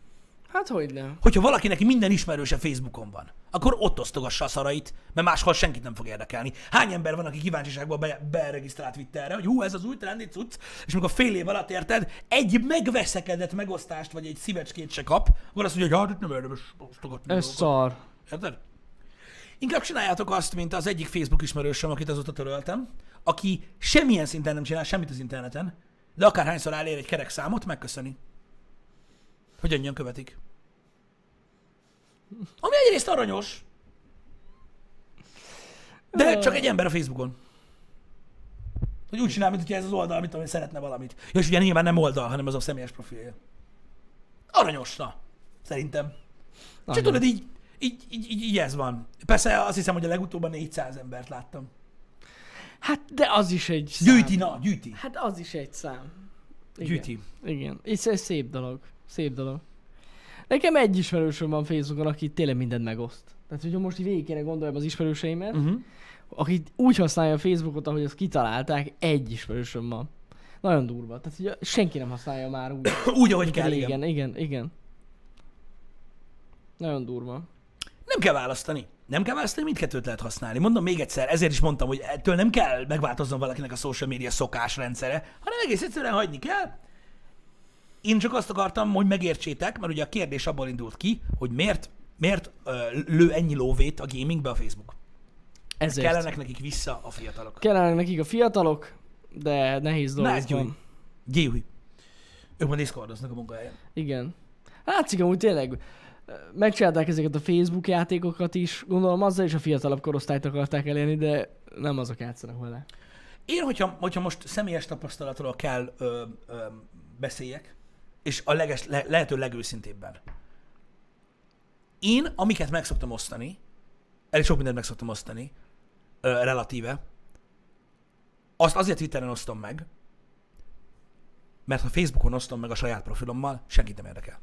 Hát hogy nem. Hogyha valakinek minden ismerőse Facebookon van, akkor ott osztogassa a szarait, mert máshol senkit nem fog érdekelni. Hány ember van, aki kíváncsiságból be, beregisztrált Twitterre, hogy hú, ez az új trendi cucc, és amikor fél év alatt érted, egy megveszekedett megosztást, vagy egy szívecskét se kap, akkor azt mondja, hogy hát nem érdemes osztogatni. Ez dolgokat. szar. Érted? Inkább csináljátok azt, mint az egyik Facebook ismerősöm, akit azóta töröltem, aki semmilyen szinten nem csinál semmit az interneten, de akárhányszor elér egy kerek számot, megköszöni. Hogy annyian követik. Ami egyrészt aranyos, de csak egy ember a Facebookon. Hogy úgy csinál, mint hogyha ez az oldal, mint ami szeretne valamit. Ja, és ugye nyilván nem oldal, hanem az a személyes profilja. Aranyos, na. Szerintem. Csak Nagyon. tudod, így, így, így, így, így, ez van. Persze azt hiszem, hogy a legutóbb a 400 embert láttam. Hát, de az is egy szám. Gyűjti, na, gyűjti. Hát az is egy szám. Igen. Gyűjti. Igen. És ez szép dolog. Szép dolog. Nekem egy ismerősöm van Facebookon, aki tényleg mindent megoszt. Tehát, hogyha most így végig kéne gondoljam az ismerőseimet, uh-huh. Aki úgy használja a Facebookot, ahogy azt kitalálták, egy ismerősöm van. Nagyon durva. Tehát, hogy senki nem használja már úgy. Úgy, ahogy kell, igen. igen, igen, igen. Nagyon durva. Nem kell választani. Nem kell választani, mindkettőt lehet használni. Mondom még egyszer, ezért is mondtam, hogy ettől nem kell megváltozzon valakinek a social media szokásrendszere, hanem egész egyszerűen hagyni kell. Én csak azt akartam, hogy megértsétek, mert ugye a kérdés abból indult ki, hogy miért, miért ö, lő ennyi lóvét a gamingbe a Facebook. Ezért. Kellenek nekik vissza a fiatalok. Kellenek nekik a fiatalok, de nehéz dolog gyújj. van. Gyújj. Ők ma diszkordoznak a munkahelyen. Igen. Látszik amúgy tényleg, megcsinálták ezeket a Facebook játékokat is, gondolom azzal is a fiatalabb korosztályt akarták elérni, de nem azok játszanak vele. Én, hogyha, hogyha most személyes tapasztalatról kell ö, ö, beszéljek, és a leges, le, lehető legőszintébben. Én, amiket meg szoktam osztani, elég sok mindent meg szoktam osztani, ö, relatíve, azt azért Twitteren osztom meg, mert ha Facebookon osztom meg a saját profilommal, senkit nem érdekel.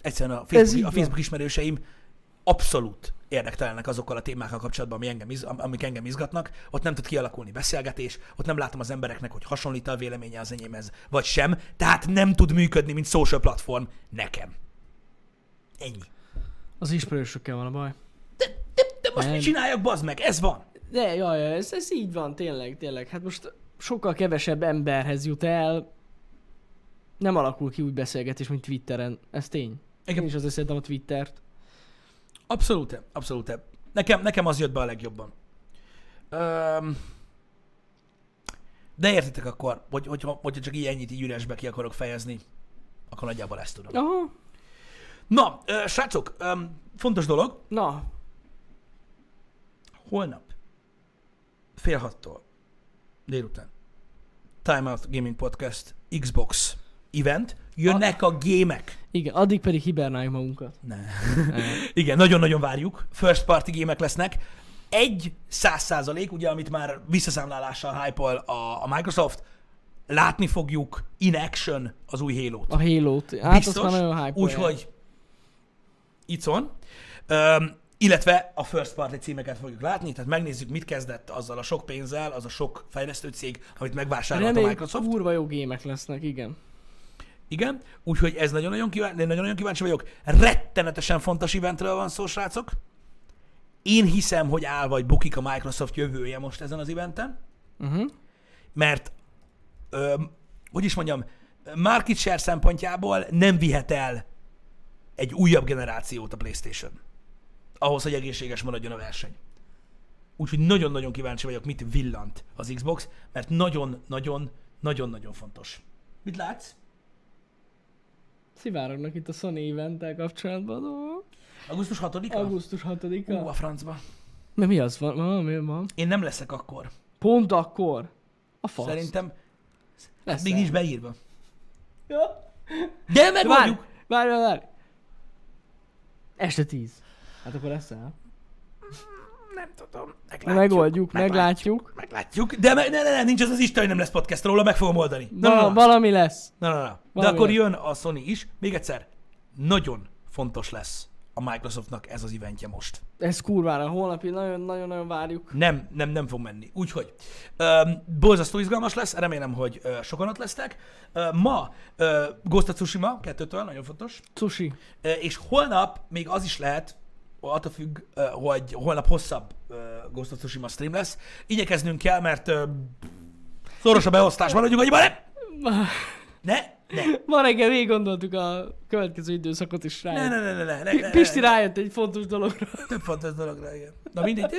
Egyszerűen a Facebook, a. Facebook ismerőseim abszolút érdektelenek azokkal a témákkal kapcsolatban, ami engem, amik engem izgatnak. Ott nem tud kialakulni beszélgetés, ott nem látom az embereknek, hogy hasonlít a véleménye az enyémhez, vagy sem. Tehát nem tud működni, mint social platform nekem. Ennyi. Az ismerősökkel van a baj. De, de, de most Nem. mit csináljak, bazd meg? Ez van. De, jaj, jaj, ez, ez így van, tényleg, tényleg. Hát most sokkal kevesebb emberhez jut el, nem alakul ki úgy beszélgetés, mint Twitteren. Ez tény. Igen. Én is azért szeretem a Twittert. Abszolút, abszolút. Nekem, nekem az jött be a legjobban. Öm, de értitek akkor, hogy, hogyha, hogyha csak így ennyit így üresbe ki akarok fejezni, akkor nagyjából ezt tudom. Aha, Na, ö, srácok, öm, fontos dolog, na, holnap fél hattól délután Time Out Gaming Podcast Xbox event, jönnek a gémek. igen, addig pedig hibernáljuk magunkat. Ne. Igen, nagyon-nagyon várjuk. First party gémek lesznek. Egy száz százalék, ugye, amit már visszaszámlálással hype a, a Microsoft, látni fogjuk in action az új Halo-t. A Halo-t. Hát azt már nagyon hype Úgyhogy itt van. Um, illetve a first party címeket fogjuk látni, tehát megnézzük, mit kezdett azzal a sok pénzzel, az a sok fejlesztő cég, amit megvásárolt a Reméljük, Microsoft. kurva jó gémek lesznek, igen. Igen, úgyhogy ez nagyon-nagyon kíváncsi, nagyon-nagyon kíváncsi vagyok. Rettenetesen fontos eventről van szó, srácok. Én hiszem, hogy áll vagy bukik a Microsoft jövője most ezen az eventen, Uh-huh. mert, öm, hogy is mondjam, market share szempontjából nem vihet el egy újabb generációt a PlayStation. Ahhoz, hogy egészséges maradjon a verseny. Úgyhogy nagyon-nagyon kíváncsi vagyok, mit villant az Xbox, mert nagyon-nagyon-nagyon-nagyon fontos. Mit látsz? Szivárognak itt a Sony eventtel kapcsolatban dolgok. Augusztus 6-a? Augusztus 6-a. Ú, a francba. Mert mi az van? van? Mi van? Én nem leszek akkor. Pont akkor. A fasz. Szerintem Lesz még nincs beírva. Ja. De Várj, megoldjuk! várj, várj, várj. Este 10. Hát akkor lesz el. Nem tudom. Megoldjuk, meglátjuk. Meglátjuk. De me- ne, ne, ne, nincs az az Isten, hogy nem lesz podcast róla, meg fogom oldani. Na, na, na. valami lesz. na, na, na. De valami akkor lesz. jön a Sony is. Még egyszer, nagyon fontos lesz a Microsoftnak ez az eventje most. Ez kurvára, holnapi nagyon-nagyon várjuk. Nem, nem, nem fog menni. Úgyhogy um, borzasztó izgalmas lesz, remélem, hogy uh, sokan ott lesznek. Uh, ma uh, Ghost of Tsushima, kettőtől, nagyon fontos. Sushi. Uh, és holnap még az is lehet, attól függ, hogy holnap hosszabb Ghost of Tsushima stream lesz. Igyekeznünk kell, mert szoros a beosztás, maradjunk annyiban, ne! Ne, ne, Ma reggel végig gondoltuk a következő időszakot is rá. ne, ne, ne, ne, ne, ne, ne, Pisti rájött egy fontos dologra. Több fontos dologra, igen. Na mindegy,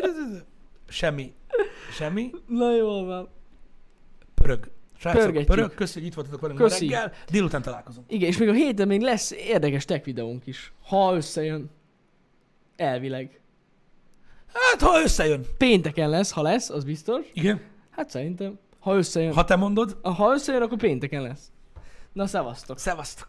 semmi. Semmi. Na jól van. Pörög. Srácok, pörög, köszi, hogy itt voltatok velünk Köszi. reggel. Délután találkozunk. Igen, és még a héten még lesz érdekes tech videónk is. Ha összejön. Elvileg. Hát, ha összejön. Pénteken lesz, ha lesz, az biztos. Igen. Hát szerintem. Ha összejön. Ha te mondod, Ha, összejön, akkor pénteken lesz. Na, szevasztok. szevasztok.